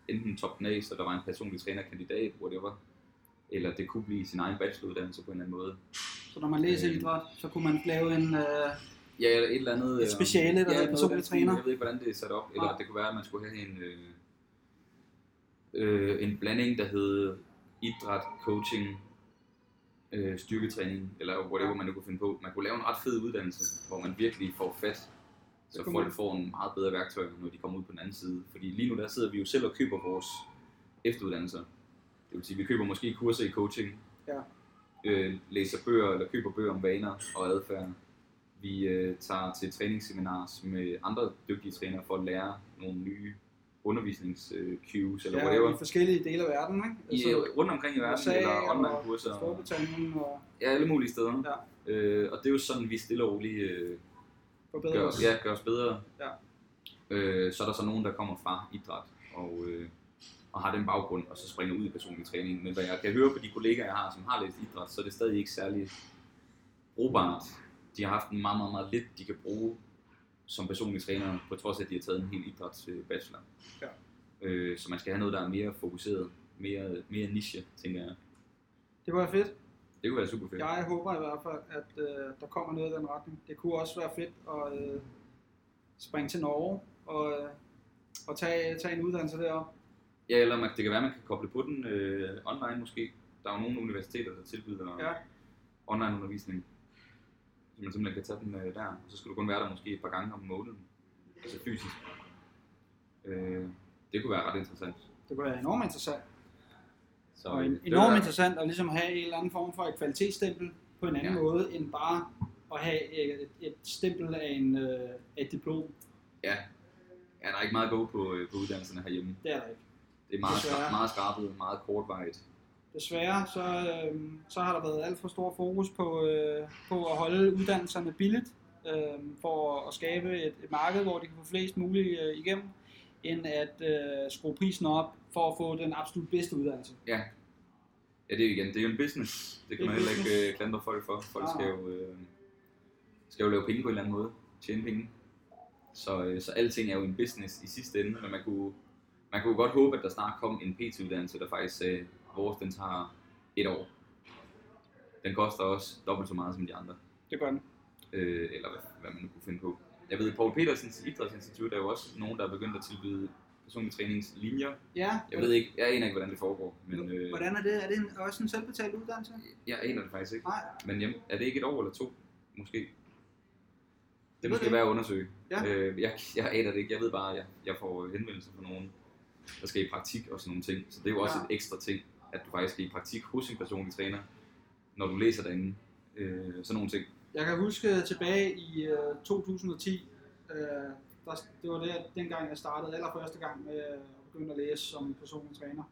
Speaker 2: enten top så der var en personlig trænerkandidat, whatever, eller det kunne blive sin egen bacheloruddannelse på en eller anden måde.
Speaker 1: Så når man læser
Speaker 2: Øh.
Speaker 1: idræt, så kunne man lave en... Øh,
Speaker 2: Ja, eller et eller andet...
Speaker 1: Et
Speaker 2: øh,
Speaker 1: speciale, der hedder
Speaker 2: noget
Speaker 1: personlig træner.
Speaker 2: Jeg ved ikke, hvordan det er sat op. Eller
Speaker 1: Nej.
Speaker 2: det kunne være, at man skulle have en, øh, øh, en blanding, der hed idræt, coaching, øh, styrketræning, eller whatever man nu kunne finde på. Man kunne lave en ret fed uddannelse, hvor man virkelig får fat, så folk får en meget bedre værktøj, når de kommer ud på den anden side. Fordi lige nu der sidder vi jo selv og køber vores efteruddannelser. Det vil sige, vi køber måske kurser i coaching,
Speaker 1: Ja.
Speaker 2: øh, læser bøger eller køber bøger om vaner og adfærd. Vi øh, tager til træningsseminars med andre dygtige trænere for at lære nogle nye undervisnings-cues, eller
Speaker 1: ja,
Speaker 2: whatever,
Speaker 1: i forskellige dele af verden, ikke?
Speaker 2: i, rundt omkring i verden,
Speaker 1: USA
Speaker 2: eller online-kurser, og-
Speaker 1: Storbritannien og
Speaker 2: ja, alle mulige steder.
Speaker 1: Ja.
Speaker 2: Øh, og det er jo sådan, vi stille og roligt øh, gør,
Speaker 1: os.
Speaker 2: ja, gør os bedre.
Speaker 1: Ja.
Speaker 2: Øh, så er der så nogen, der kommer fra idræt og, øh, og har den baggrund, og så springer ud i personlig træning. Men hvad jeg kan høre på de kollegaer, jeg har, som har læst idræt, så er det stadig ikke særlig brugbart. De har haft en meget, meget, meget lidt, de kan bruge som personlig træner, på trods af, at de har taget en hel idrætsbachelor.
Speaker 1: Ja.
Speaker 2: Øh, så man skal have noget, der er mere fokuseret, mere, mere niche, tænker jeg.
Speaker 1: Det var fedt.
Speaker 2: Det kunne være super fedt.
Speaker 1: Jeg håber i hvert fald, at øh, der kommer noget i den retning. Det kunne også være fedt at øh, springe til Norge og, øh, og tage, tage en uddannelse deroppe.
Speaker 2: Ja, eller man, det kan være, man kan koble på den øh, online måske. Der er jo nogle universiteter, der tilbyder
Speaker 1: Ja.
Speaker 2: online undervisning. Så man simpelthen kan tage den øh, der. Og så skal du kun være der måske et par gange om måneden. Altså fysisk. Øh, det kunne være ret interessant.
Speaker 1: Det kunne være enormt interessant.
Speaker 2: Så,
Speaker 1: og
Speaker 2: øh,
Speaker 1: en,
Speaker 2: det
Speaker 1: enormt
Speaker 2: var-
Speaker 1: interessant at ligesom have en eller anden form for et kvalitetsstempel på en anden
Speaker 2: Ja.
Speaker 1: måde, end bare at have et, et stempel af, en, øh, af et diplom.
Speaker 2: Ja. ja, der er ikke meget at gå på, øh, på uddannelserne herhjemme.
Speaker 1: Det er der ikke.
Speaker 2: Det er meget, skra- meget skrabet, meget kortvarigt.
Speaker 1: Desværre så, øh, så har der været alt for stor fokus på, øh, på at holde uddannelserne billigt, øh, for at skabe et, et marked, hvor de kan få flest muligt øh, igennem, end at øh, skrue prisen op for at få den absolut bedste uddannelse.
Speaker 2: Ja. Ja, det er jo igen, det er jo en business. Det kan
Speaker 1: Det
Speaker 2: man heller ikke øh, klandre folk for. Folk
Speaker 1: Nej,
Speaker 2: skal jo, øh, skal jo lave penge på en eller anden måde. Tjene penge. Så, øh, så alting er jo en business i sidste ende, men man kunne, man kunne godt håbe, at der snart kom en PT-uddannelse, der faktisk sagde, vores den tager et år. Den koster også dobbelt så meget som de andre.
Speaker 1: Det gør den.
Speaker 2: Øh, eller hvad, hvad man nu kunne finde på. Jeg ved, Paul Petersens Idrætsinstitut er jo også nogen, der er begyndt at tilbyde personlige træningslinjer.
Speaker 1: Ja,
Speaker 2: Jeg ved ikke, jeg aner ikke, hvordan det foregår, men øh,
Speaker 1: Hvordan er det? Er det en, også en selvbetalt uddannelse?
Speaker 2: jeg aner det faktisk ikke.
Speaker 1: Nej,
Speaker 2: Men hjem, er det ikke et år eller to, måske? Det måske værd at undersøge.
Speaker 1: Ja.
Speaker 2: Øh, jeg, jeg aner det ikke. Jeg ved bare, at jeg, jeg får henvendelser fra nogen, der skal i praktik og sådan nogle ting. Så det er jo også
Speaker 1: Ja.
Speaker 2: et ekstra ting, at du faktisk skal i praktik hos en personlig træner, når du læser derinde. Øh, sådan nogle ting.
Speaker 1: Jeg kan huske tilbage i øh, 2010, øh, der, det var det, dengang jeg startede allerførste gang med at begynde at læse som personlig træner.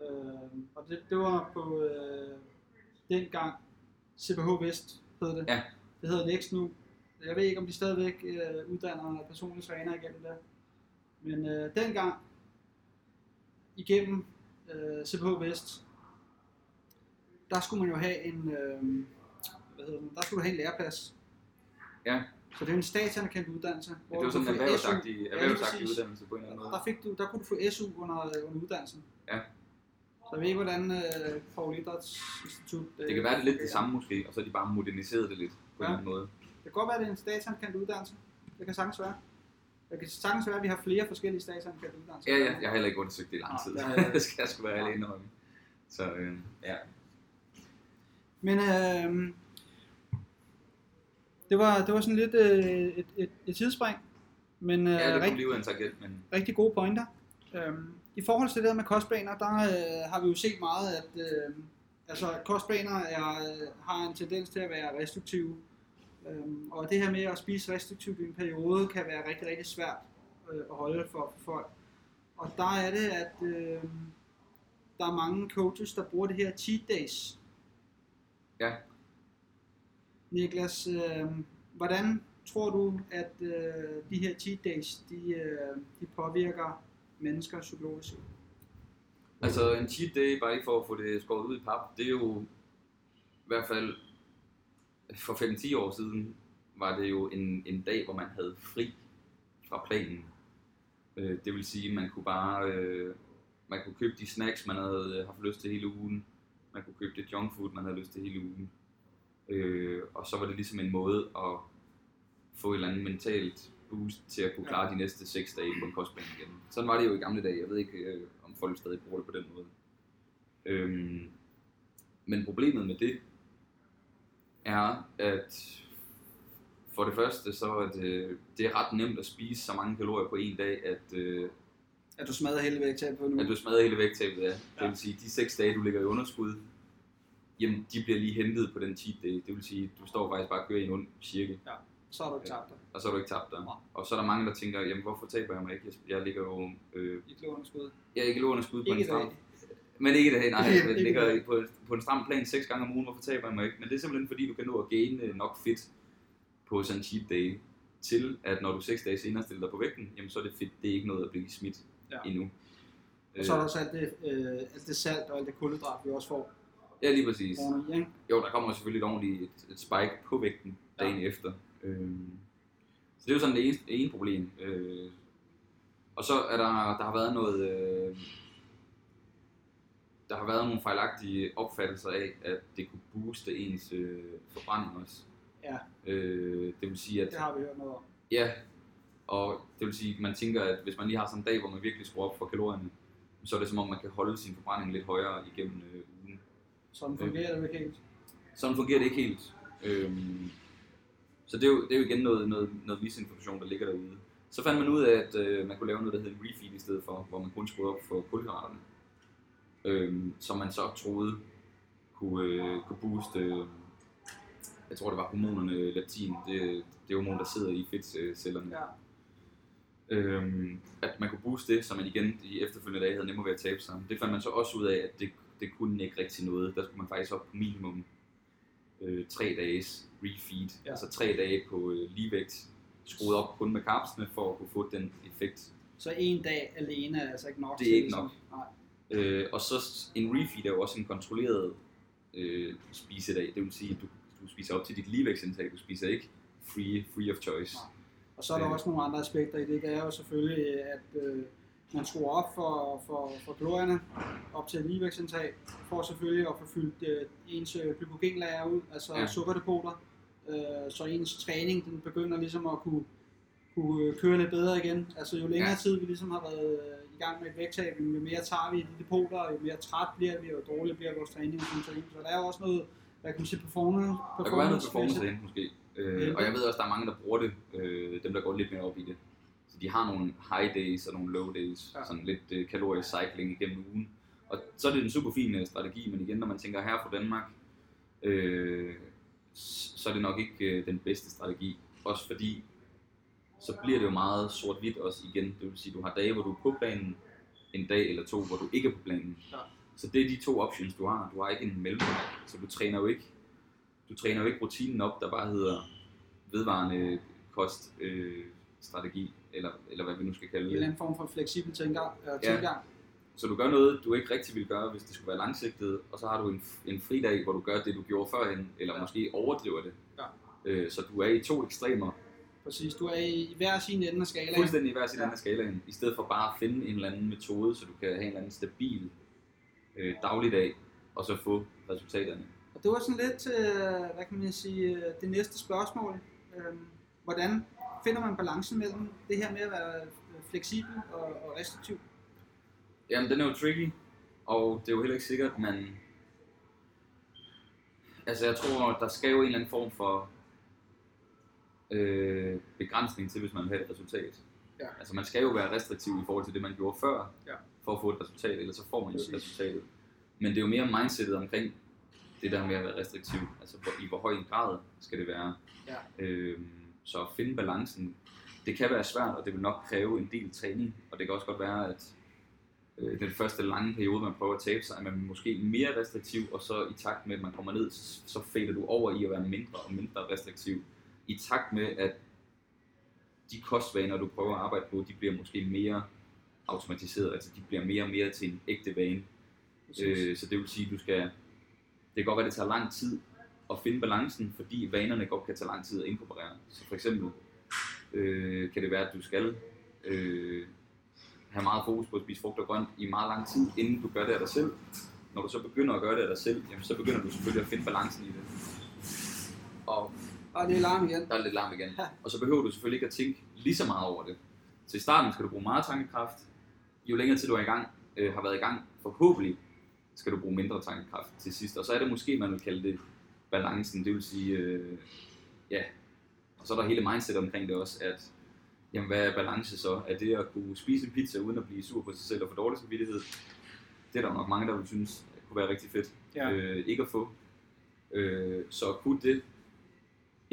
Speaker 1: Øh, og det, det var på øh, dengang CPH Vest hed det.
Speaker 2: Ja.
Speaker 1: Det hedder Next nu. Jeg ved ikke, om de stadigvæk øh, uddanner personlige træner igennem det. Men øh, dengang igennem øh, CPH Vest, der skulle man jo have en, øh, hvad hedder den, der skulle du have en læreplads.
Speaker 2: Ja.
Speaker 1: Så det er en statsanerkendt uddannelse.
Speaker 2: Ja, det var sådan en erhvervsagtig.
Speaker 1: Ja,
Speaker 2: erhvervsagtig
Speaker 1: præcis.
Speaker 2: uddannelse på en eller anden måde.
Speaker 1: Der, fik du, der kunne du få SU under, under uddannelsen.
Speaker 2: Ja.
Speaker 1: Så jeg ved ikke, hvordan øh, Paul Idræts Institut... Øh,
Speaker 2: Det kan være det er lidt det samme måske, og så har de bare moderniseret det lidt på
Speaker 1: Ja.
Speaker 2: en eller anden måde.
Speaker 1: Det kan godt være, det er en statsanerkendt uddannelse. Det kan sagtens være. Det kan sagtens være, at vi har flere forskellige statsanerkendte uddannelser.
Speaker 2: Ja, ja, jeg har heller ikke undersøgt det i lang
Speaker 1: Nej,
Speaker 2: tid.
Speaker 1: ikke. (laughs)
Speaker 2: det skal jeg sgu være alene om. Så øh, ja,
Speaker 1: Men øh, det, var, det var sådan lidt øh, et, et, et tidsspring. Men øh,
Speaker 2: ja det kunne
Speaker 1: rigtig,
Speaker 2: blive en tangent, men
Speaker 1: rigtig gode pointer. Øhm, I forhold til det der med kostplaner, der øh, har vi jo set meget, at øh, altså, kostplaner er, øh, har en tendens til at være restriktive. Øhm, og det her med at spise restriktivt i en periode kan være rigtig, rigtig svært øh, at holde for, for folk. Og der er det, at øh, der er mange coaches, der bruger det her cheat days.
Speaker 2: Ja.
Speaker 1: Niklas, øh, hvordan tror du, at øh, de her cheat days, de, øh, de påvirker mennesker psykologisk? set?
Speaker 2: Altså en cheat day, bare lige for at få det skåret ud i pap, det er jo i hvert fald for 5-10 år siden, var det jo en, en dag, hvor man havde fri fra planen. Øh, det vil sige, man kunne bare øh, man kunne købe de snacks, man havde øh, haft lyst til hele ugen. Man kunne købe det junk food, man havde lyst til hele ugen. Øh, og så var det ligesom en måde at få et eller andet mentalt boost til at kunne klare de næste 6 dage på en kostplan igen. Sådan var det jo i gamle dage. Jeg ved ikke, øh, om folk stadig bruger det på den måde. Øhm, men problemet med det er, at for det første, så er det, det er ret nemt at spise så mange kalorier på en dag, at, øh,
Speaker 1: At du smadrer hele vægttabet på nu?
Speaker 2: at du smadrer hele vægttabet. Det
Speaker 1: Ja.
Speaker 2: vil sige, de 6 dage, du ligger i underskud, jamen, de bliver lige hentet på den cheat day. Det vil sige, du står faktisk bare og kører i en ond cirkel.
Speaker 1: Ja. Så har du ikke tabt dig.
Speaker 2: og så har du ikke tabt dig.
Speaker 1: Nej.
Speaker 2: Og så er der mange, der tænker, jamen hvorfor taber jeg mig ikke? Jeg, ligger jo, øh,
Speaker 1: I underskud.
Speaker 2: jeg ikke lående skud på
Speaker 1: Ikke
Speaker 2: en
Speaker 1: dag.
Speaker 2: Men ikke dag, nej. (laughs) Jeg ligger på, på en stram plan seks gange om ugen, hvorfor taber jeg mig ikke? Men det er simpelthen fordi, du kan nå at gaine nok fedt på sådan en cheat day, til at når du seks dage senere stiller dig på vægten, jamen så er det fedt, det er ikke noget at blive smidt
Speaker 1: Ja.
Speaker 2: endnu.
Speaker 1: Og så er der også alt det, øh, alt det salt og alt det kulhydrat, vi også får
Speaker 2: Ja, lige præcis. Jo, der kommer selvfølgelig et ordentligt et, et spike på vægten
Speaker 1: Ja.
Speaker 2: dagen efter. Øhm, så det er jo sådan det ene, det ene problem. Øh, og så er der, der har været noget, øh, der har været nogle fejlagtige opfattelser af, at det kunne booste ens øh, forbrænding også.
Speaker 1: Ja,
Speaker 2: Øh, det vil sige, at
Speaker 1: det har vi hørt noget om.
Speaker 2: ja, og det vil sige, at man tænker, at hvis man lige har sådan en dag, hvor man virkelig skruer op for kalorierne, så er det som om, man kan holde sin forbrænding lidt højere igennem øh, ugen.
Speaker 1: Sådan fungerer det jo ikke helt.
Speaker 2: Sådan fungerer det ikke helt. Øhm, så det er, jo, det er jo igen noget, noget, noget misinformation, der ligger derude. Så fandt man ud af, at øh, man kunne lave noget, der hedder en refeed i stedet for, hvor man kun skruede op for kulhydraterne. Øhm, som man så troede kunne, øh, kunne booste, øh, jeg tror det var hormonerne leptin, det, det hormon, der sidder i fedtcellerne.
Speaker 1: Ja,
Speaker 2: Øhm, at man kunne booste det, så man igen de efterfølgende dage havde nemmere ved at tabe sig. Det fandt man så også ud af, at det, det kunne ikke rigtig noget. Der skulle man faktisk op på minimum øh, tre dages refeed.
Speaker 1: Ja.
Speaker 2: Altså tre dage på øh, ligevægt, skruet op kun med kapsene for at kunne få den effekt.
Speaker 1: så en dag alene er altså ikke nok.
Speaker 2: Det er ikke
Speaker 1: ligesom-
Speaker 2: nok.
Speaker 1: Nej.
Speaker 2: Øh, og så en refeed er jo også en kontrolleret øh, spisedag. Det vil sige, at du, du spiser op til dit ligevægtsindtag. Du spiser ikke free, free of choice.
Speaker 1: Nej. Og så er der
Speaker 2: Øh.
Speaker 1: også nogle andre aspekter i det. Det er jo selvfølgelig, at øh, man skruer op for, for, for kalorierne op til ligevægtsindtag, for selvfølgelig at få fyldt øh, ens øh, glykogenlager ud, altså ja. Sukkerdepoter, øh, så ens træning den begynder ligesom at kunne, kunne øh, køre lidt bedre igen. Altså jo længere ja. Tid vi ligesom har været øh, gang med et vægttab, jo mere tager vi i de depoter, og jo mere træt bliver vi, og dårligere bliver vores træning sådan ting. Så der er jo også noget, hvad kan man sige, performance,
Speaker 2: Der kan være noget
Speaker 1: performance
Speaker 2: performance derinde måske.
Speaker 1: Ja.
Speaker 2: Øh, og jeg ved også, der er mange, der bruger det, øh, dem der går lidt mere op i det. Så de har nogle high days og nogle low days,
Speaker 1: Ja.
Speaker 2: sådan lidt øh, kalorisk cycling igennem ugen. Og så er det en super fin øh, strategi, men igen, når man tænker her fra Danmark, øh, så er det nok ikke øh, den bedste strategi. Også fordi, så bliver det jo meget sort-hvidt også igen. Det vil sige, du har dage, hvor du er på planen, en dag eller to, hvor du ikke er på planen.
Speaker 1: Ja.
Speaker 2: Så det er de to options, du har. Du har ikke en mellemvej. Så du træner jo ikke, du træner jo ikke rutinen op, der bare hedder vedvarende kost, øh, strategi, eller, eller hvad vi nu skal kalde
Speaker 1: en
Speaker 2: det.
Speaker 1: eller anden form for fleksibel tilgang. Øh,
Speaker 2: Ja.
Speaker 1: tilgang.
Speaker 2: Så du gør noget, du ikke rigtig vil gøre, hvis det skulle være langsigtet, og så har du en, en fridag, hvor du gør det, du gjorde førhen, eller
Speaker 1: Ja.
Speaker 2: ja. måske overdriver det.
Speaker 1: Ja.
Speaker 2: Øh, så du er i to ekstremer,
Speaker 1: Præcis, du er i, i hver sin ende af skalaen.
Speaker 2: fuldstændig i hver sin
Speaker 1: Ja.
Speaker 2: ende af skalaen, i stedet for bare at finde en eller anden metode, så du kan have en eller anden stabil øh, dagligdag, og så få resultaterne.
Speaker 1: Og det var sådan lidt, øh, hvad kan man sige, øh, det næste spørgsmål. Øh, hvordan finder man balancen mellem det her med at være øh, fleksibel og, og restriktiv?
Speaker 2: Jamen, den er jo tricky, og det er jo heller ikke sikkert, at man... Altså, jeg tror, der skal jo en eller anden form for øh, begrænsning til, hvis man vil have et resultat.
Speaker 1: Ja.
Speaker 2: Altså, man skal jo være restriktiv i forhold til det, man gjorde før,
Speaker 1: Ja.
Speaker 2: for at få et resultat, ellers så får man jo ikke
Speaker 1: Præcis.
Speaker 2: resultatet. Men det er jo mere mindsetet omkring det der med at være restriktiv. Altså, hvor, i hvor høj en grad skal det være.
Speaker 1: Ja.
Speaker 2: Øhm, så at finde balancen, det kan være svært, og det vil nok kræve en del træning. Og det kan også godt være, at øh, den første lange periode, man prøver at tabe sig, er man måske mere restriktiv, og så i takt med, at man kommer ned, så, så fader du over i at være mindre og mindre restriktiv. I takt med, at de kostvaner, du prøver at arbejde på, de bliver måske mere automatiseret, altså de bliver mere og mere til en ægte vane. Øh, så det vil sige, at du skal, det kan godt være, at det tager lang tid at finde balancen, fordi vanerne godt kan tage lang tid at inkorporere. Så for eksempel øh, kan det være, at du skal øh, have meget fokus på at spise frugt og grønt i meget lang tid, inden du gør det af dig selv. Når du så begynder at gøre det af dig selv, jamen, så begynder du selvfølgelig at finde balancen i det. Og
Speaker 1: Og det er larm igen.
Speaker 2: der er lidt larm igen. Og så behøver du selvfølgelig ikke at tænke lige så meget over det. Så i starten skal du bruge meget tankekraft. Jo længere tid du er i gang, øh, har været i gang, forhåbentlig skal du bruge mindre tankekraft til sidst. Og så er det måske, man vil kalde det balancen. Det vil sige, øh, ja, og så er der hele mindset omkring det også, at jamen, hvad er balance så? Er det at kunne spise en pizza uden at blive sur på sig selv og få dårlig samvittighed? Det er der nok mange, der vil synes kunne være rigtig fedt
Speaker 1: Ja.
Speaker 2: øh, ikke at få. Øh, så kunne det,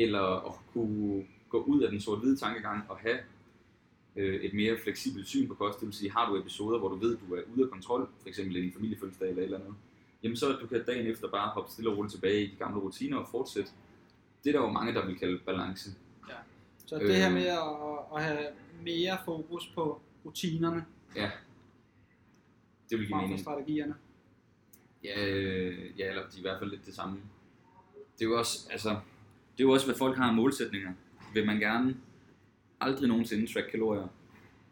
Speaker 2: eller at kunne gå ud af den sort-hvide tankegang og have øh, et mere fleksibelt syn på kost. Det vil sige, har du episoder, hvor du ved, du er ude af kontrol, f.eks. i en familiefødselsdag eller et eller andet, jamen så du kan dagen efter bare hoppe stille og roligt tilbage i de gamle rutiner og fortsætte. Det er der jo mange, der vil kalde balance.
Speaker 1: Så det her
Speaker 2: Øh.
Speaker 1: med at, at have mere fokus på rutinerne
Speaker 2: Ja, det vil give mening.
Speaker 1: strategierne.
Speaker 2: Ja, øh, ja, eller de er i hvert fald lidt det samme. Det er jo også, altså, det er jo også, hvad folk har af målsætninger. Vil man gerne aldrig nogensinde track kalorier?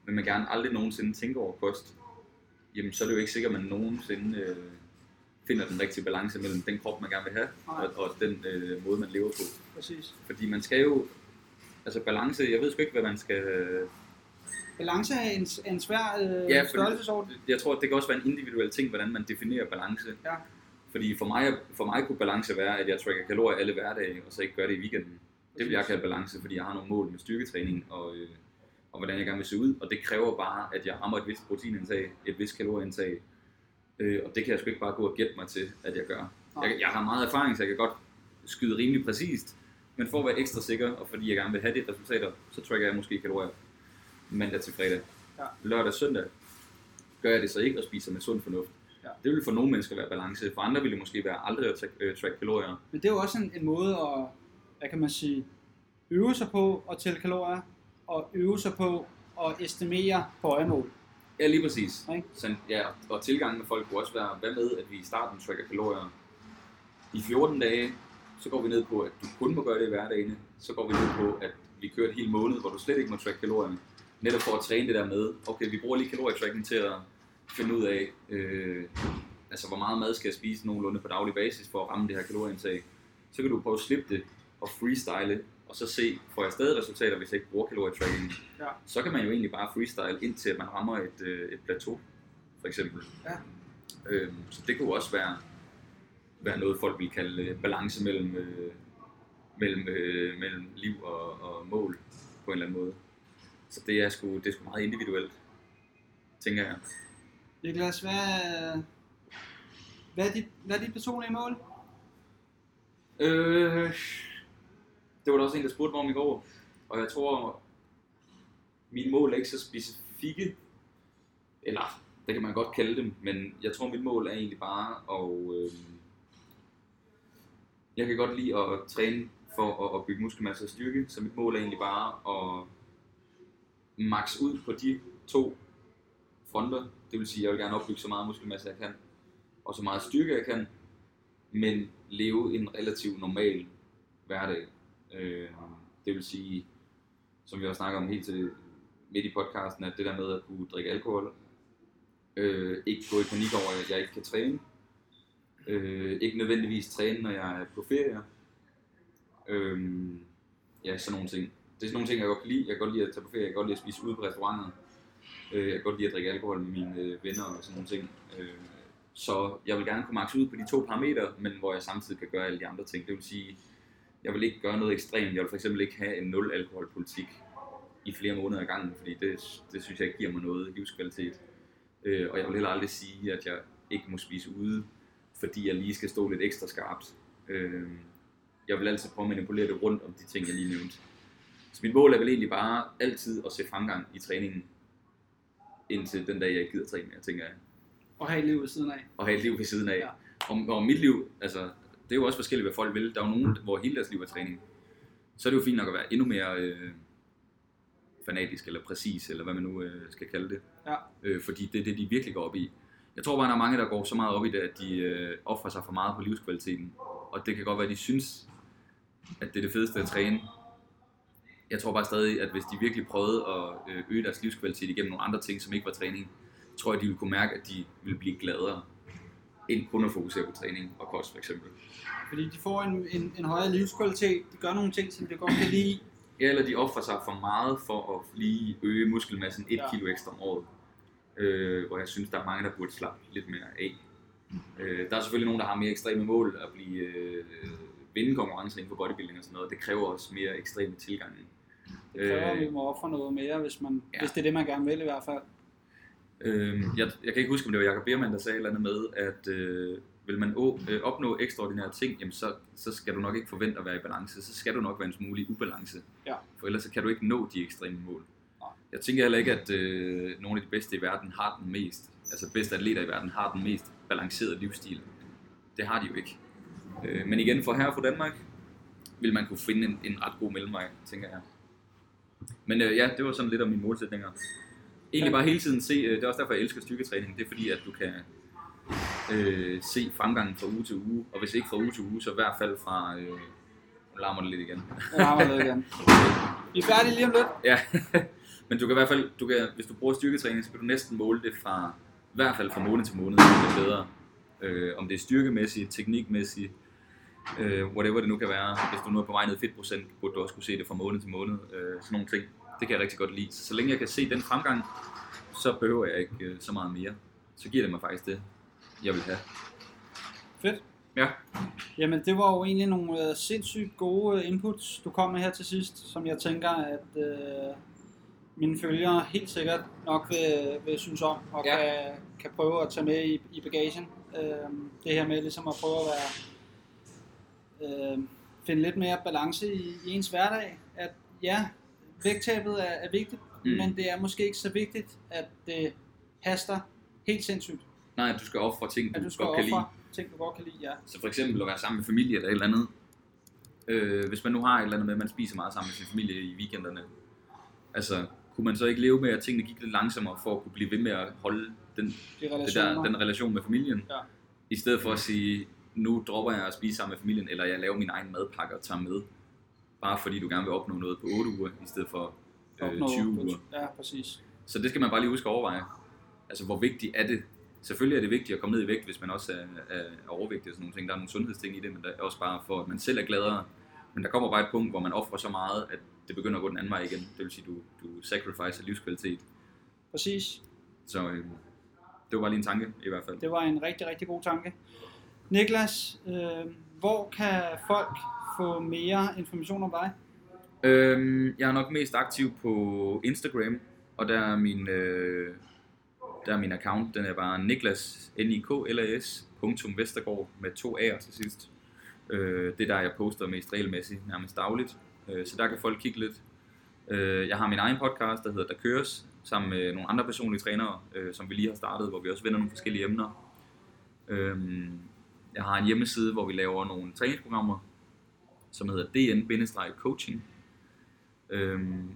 Speaker 2: Vil man gerne aldrig nogensinde tænke over kost? Jamen, så er det jo ikke sikkert, at man nogensinde øh, finder den rigtige balance mellem den krop, man gerne vil have, og, og den øh, måde, man lever på.
Speaker 1: Præcis.
Speaker 2: Fordi man skal jo, altså balance, jeg ved sgu ikke, hvad man skal...
Speaker 1: Balance er en, en svær øh,
Speaker 2: Ja,
Speaker 1: størrelsesorden.
Speaker 2: Jeg tror, det kan også være en individuel ting, hvordan man definerer balance.
Speaker 1: Ja.
Speaker 2: Fordi for mig, for mig kunne balance være, at jeg tracker kalorier alle hverdage, og så ikke gør det i weekenden. Det vil jeg kalde balance, fordi jeg har nogle mål med styrketræning og, øh, og hvordan jeg gerne vil se ud. Og det kræver bare, at jeg rammer et vist proteinindtag, et vist kalorieindtag. Øh, og det kan jeg sgu ikke bare gå og gætte mig til, at jeg gør. Jeg, jeg har meget erfaring, så jeg kan godt skyde rimelig præcist. Men for at være ekstra sikker, og fordi jeg gerne vil have de resultater, så tracker jeg måske kalorier mandag til fredag.
Speaker 1: Ja.
Speaker 2: Lørdag og søndag gør jeg det så ikke og spiser med sund fornuft.
Speaker 1: Ja.
Speaker 2: Det vil for nogle mennesker være balance, for andre vil det måske være aldrig at track, øh, track kalorier.
Speaker 1: Men det er jo også en, en måde at, hvad kan man sige, øve sig på at tælle kalorier, og øve sig på at estimere på øjemål.
Speaker 2: Ja, lige præcis.
Speaker 1: Ikke?
Speaker 2: Så, ja, og tilgangen med folk kunne også være, hvad med, at vi i starten tracker kalorier i 14 dage, så går vi ned på, at du kun må gøre det i hverdagene, så går vi ned på, at vi kører et helt måned, hvor du slet ikke må track kalorierne, netop for at træne det der med, okay, vi bruger lige kalorietracking til at finde ud af, øh, altså hvor meget mad skal jeg spise nogenlunde på daglig basis for at ramme det her kalorieindtag. Så kan du prøve at slippe det og freestyle, og så se, får jeg stadig resultater, hvis jeg ikke bruger kalorietracking.
Speaker 1: Ja.
Speaker 2: Så kan man jo egentlig bare freestyle, indtil man rammer et, øh, et plateau, for eksempel.
Speaker 1: Ja.
Speaker 2: Øhm, så det kunne også være, være noget, folk vil kalde øh, balance mellem, øh, mellem, øh, mellem liv og, og mål, på en eller anden måde. Så det er sgu, det er sgu meget individuelt, tænker jeg.
Speaker 1: Niklas, hvad, hvad, er dit, hvad er dit personlige mål?
Speaker 2: Øh, det var der også en, der spurgte mig om i går, og jeg tror, mine mål er ikke så specifikke, eller det kan man godt kalde dem, men jeg tror, mit mål er egentlig bare at... Øh, jeg kan godt lide at træne for at, at bygge muskelmasse og styrke, så mit mål er egentlig bare at max ud på de to fronter. Det vil sige, at jeg vil gerne opbygge så meget muskelmasse, jeg kan, og så meget styrke, jeg kan, men leve en relativt normal hverdag. Øh, det vil sige, som vi har snakket om helt til midt i podcasten, at det der med at kunne drikke alkohol, øh, ikke gå i panik over, at jeg ikke kan træne, øh, ikke nødvendigvis træne, når jeg er på ferie, øh, ja, sådan nogle ting. Det er sådan nogle ting, jeg godt kan lide. Jeg kan godt lide at tage på ferie, jeg kan godt lide at spise ude på restauranter, øh, jeg kan godt lide at drikke alkohol med mine øh, venner og sådan nogle ting. Øh, så jeg vil gerne kunne makse ud på de to parametre, men hvor jeg samtidig kan gøre alle de andre ting. Det vil sige, jeg vil ikke gøre noget ekstremt. Jeg vil for eksempel ikke have en nul alkoholpolitik i flere måneder ad gangen, fordi det, det synes jeg ikke giver mig noget livskvalitet. Øh, og jeg vil heller aldrig sige, at jeg ikke må spise ude, fordi jeg lige skal stå lidt ekstra skarpt. Øh, jeg vil altid prøve at manipulere det rundt om de ting, jeg lige nævnte. Så mit mål er vel egentlig bare altid at se fremgang i træningen, indtil den dag, jeg ikke gider træne mere, tænker jeg
Speaker 1: Og have et liv ved siden af.
Speaker 2: og have et liv ved siden af.
Speaker 1: Ja.
Speaker 2: Og, og mit liv, altså, det er jo også forskelligt, hvad folk vil. Der er jo nogen, hvor hele deres liv er træning. Så er det jo fint nok at være endnu mere øh, fanatisk, eller præcis, eller hvad man nu øh, skal kalde det.
Speaker 1: Ja.
Speaker 2: Øh, fordi det er det, de virkelig går op i. Jeg tror bare, der er mange, der går så meget op i det, at de øh, offrer sig for meget på livskvaliteten. Og det kan godt være, at de synes, at det er det fedeste at træne. Jeg tror bare stadig, at hvis de virkelig prøvede at øh, øge deres livskvalitet igennem nogle andre ting, som ikke var træning, tror jeg, de ville kunne mærke, at de ville blive gladere, end kun at fokusere på træning og kost for eksempel.
Speaker 1: Fordi de får en, en, en højere livskvalitet, de gør nogle ting, som de godt kan lide.
Speaker 2: Ja, eller de offrer sig for meget for at lige øge muskelmassen 1
Speaker 1: Ja.
Speaker 2: ja. kilo ekstra om året. Øh, hvor jeg synes, der er mange, der burde slappe lidt mere af. Øh, der er selvfølgelig nogen, der har mere ekstreme mål at blive øh, vinde konkurrencer inden for bodybuilding og sådan noget. Det kræver også mere ekstreme tilgange.
Speaker 1: Kræver, at vi må ofre noget mere, hvis, man,
Speaker 2: Ja.
Speaker 1: hvis det er det, man gerne vil i hvert fald.
Speaker 2: Øh, jeg, jeg kan ikke huske, om det var Jacob Biermann, der sagde et eller andet med, at øh, vil man å, øh, opnå ekstraordinære ting, jamen så, så skal du nok ikke forvente at være i balance. Så skal du nok være en smule i ubalance.
Speaker 1: Ja.
Speaker 2: For ellers så kan du ikke nå de ekstreme mål.
Speaker 1: Nej.
Speaker 2: Jeg tænker heller ikke, at øh, nogle af de bedste i verden har den mest, altså bedste atleter i verden har den mest balancerede livsstil. Det har de jo ikke. Øh, men igen, for her for Danmark, vil man kunne finde en, en ret god mellemvej, tænker jeg. Men øh, ja, det var sådan lidt om mine målsætninger. Egentlig bare hele tiden se, øh, det er også derfor, jeg elsker styrketræning, det er fordi, at du kan øh, se fremgangen fra uge til uge, og hvis ikke fra uge til uge, så i hvert fald fra, øh, nu larmer det lidt igen.
Speaker 1: Jeg rammer det igen. (laughs) Vi er færdige lige om lidt.
Speaker 2: Ja, (laughs) men du kan i hvert fald, du kan, hvis du bruger styrketræning, så kan du næsten måle det fra, i hvert fald fra måned til måned, om det er bedre. Øh, om det er styrkemæssigt, teknikmæssigt, øh, whatever det nu kan være. Hvis du nu er på vej ned i fedtprocent, burde du også kunne se det fra måned til måned. Øh, sådan nogle ting. Det kan jeg rigtig godt lide. Så, så længe jeg kan se den fremgang, så behøver jeg ikke øh, så meget mere. Så giver det mig faktisk det, jeg vil have.
Speaker 1: Fedt.
Speaker 2: Ja.
Speaker 1: Jamen, det var jo egentlig nogle øh, sindssygt gode øh, inputs, du kom med her til sidst, som jeg tænker, at øh, mine følgere helt sikkert nok vil, vil synes om, og
Speaker 2: ja.
Speaker 1: kan, kan prøve at tage med i, i bagagen. Øh, det her med ligesom at prøve at være, øh, finde lidt mere balance i, i ens hverdag. At ja, vægttabet er, er vigtigt,
Speaker 2: Mm.
Speaker 1: men det er måske ikke så vigtigt, at det haster helt sindssygt.
Speaker 2: Nej, at du skal ofre ting,
Speaker 1: At
Speaker 2: du,
Speaker 1: du skal
Speaker 2: godt kan lide.
Speaker 1: ting, du godt kan lide, ja.
Speaker 2: Så for eksempel at være sammen med familie eller et eller andet. Øh, hvis man nu har et eller andet med, at man spiser meget sammen med sin familie i weekenderne. Altså, kunne man så ikke leve med, at tingene gik lidt langsommere for at kunne blive ved med at holde den,
Speaker 1: De
Speaker 2: det der, den relation med familien?
Speaker 1: Ja.
Speaker 2: I stedet for at sige, nu dropper jeg at spise sammen med familien, eller jeg laver min egen madpakke og tager med. Bare fordi du gerne vil opnå noget på 8 uger, i stedet for øh,
Speaker 1: Opnå-
Speaker 2: 20 uger.
Speaker 1: Ja, præcis.
Speaker 2: Så det skal man bare lige huske at overveje. Altså, hvor vigtigt er det? Selvfølgelig er det vigtigt at komme ned i vægt, hvis man også er, er, er overvægtig og sådan nogle ting. Der er nogle sundhedsting i det, men der er også bare for, at man selv er gladere. Men der kommer bare et punkt, hvor man offrer så meget, at det begynder at gå den anden vej igen. Det vil sige, du, du sacrificer livskvalitet.
Speaker 1: Præcis.
Speaker 2: Så øh, det var bare lige en tanke, i hvert fald.
Speaker 1: Det var en rigtig, rigtig god tanke. Niklas, øh, hvor kan folk få mere information om dig?
Speaker 2: Øhm, jeg er nok mest aktiv på Instagram, og der er min, øh, der er min account, den er bare Niklas, n i k l a s punktum Vestergaard med to A'er til sidst. Øh, det er der, jeg poster mest regelmæssigt, nærmest dagligt. Øh, så der kan folk kigge lidt. Øh, jeg har min egen podcast, der hedder Der Køres, sammen med nogle andre personlige trænere, øh, som vi lige har startet, hvor vi også vender nogle forskellige emner. Øh, jeg har en hjemmeside, hvor vi laver nogle træningsprogrammer, som hedder dn-coaching øhm,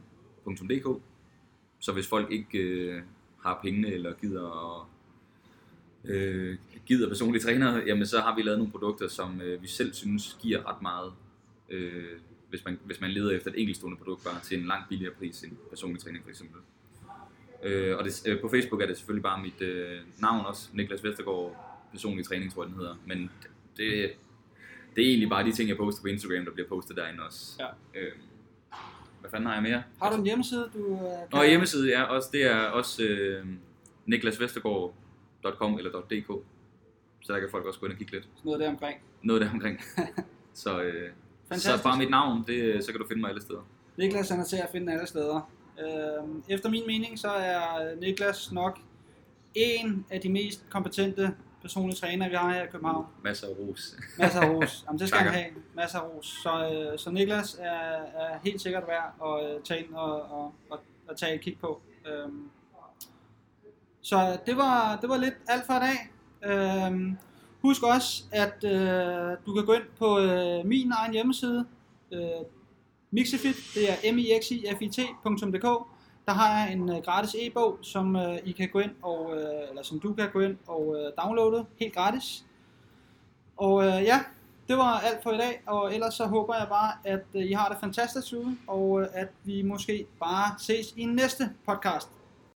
Speaker 2: Så hvis folk ikke øh, har pengene eller gider at øh, gider personlige trænere, jamen så har vi lavet nogle produkter, som øh, vi selv synes giver ret meget, øh, hvis, man, hvis man leder efter et enkeltstående produkt bare til en langt billigere pris end personlig træning for eksempel. Øh, og det, øh, på Facebook er det selvfølgelig bare mit øh, navn også, Niklas Vestergaard, personlig træning tror jeg den hedder, men det, det er egentlig bare de ting, jeg poster på Instagram, der bliver postet derinde også.
Speaker 1: Ja.
Speaker 2: Øh, hvad fanden har jeg mere?
Speaker 1: Har du en hjemmeside, du øh.
Speaker 2: Og hjemmeside, ja, også, det er også øh, niklasvestergaard.com eller .dk. Så der kan folk også gå ind og kigge lidt.
Speaker 1: Sådan noget der omkring.
Speaker 2: Noget der omkring. (laughs) så, øh, så
Speaker 1: Fantastisk.
Speaker 2: bare mit navn, det, så kan du finde mig alle steder.
Speaker 1: Niklas han er til at finde alle steder. Øh, efter min mening, så er Niklas nok en af de mest kompetente personlige trænere, vi har her i København.
Speaker 2: Masser af ros.
Speaker 1: Masser af ros. Jamen, det skal han have. Masser af ros. Så, øh, så Niklas er, er helt sikkert værd at øh, tage ind og, og, og, og tage et kig på. Øhm, så det var, det var lidt alt for i dag. Øhm, husk også, at øh, du kan gå ind på øh, min egen hjemmeside, øh, Mixifit, det er mixifit.dk. Der har jeg en øh, gratis e-bog, som øh, I kan gå ind og, øh, eller som du kan gå ind og øh, downloade helt gratis. Og øh, ja, det var alt for i dag, og ellers så håber jeg bare, at øh, I har det fantastisk ude, og øh, at vi måske bare ses i næste podcast.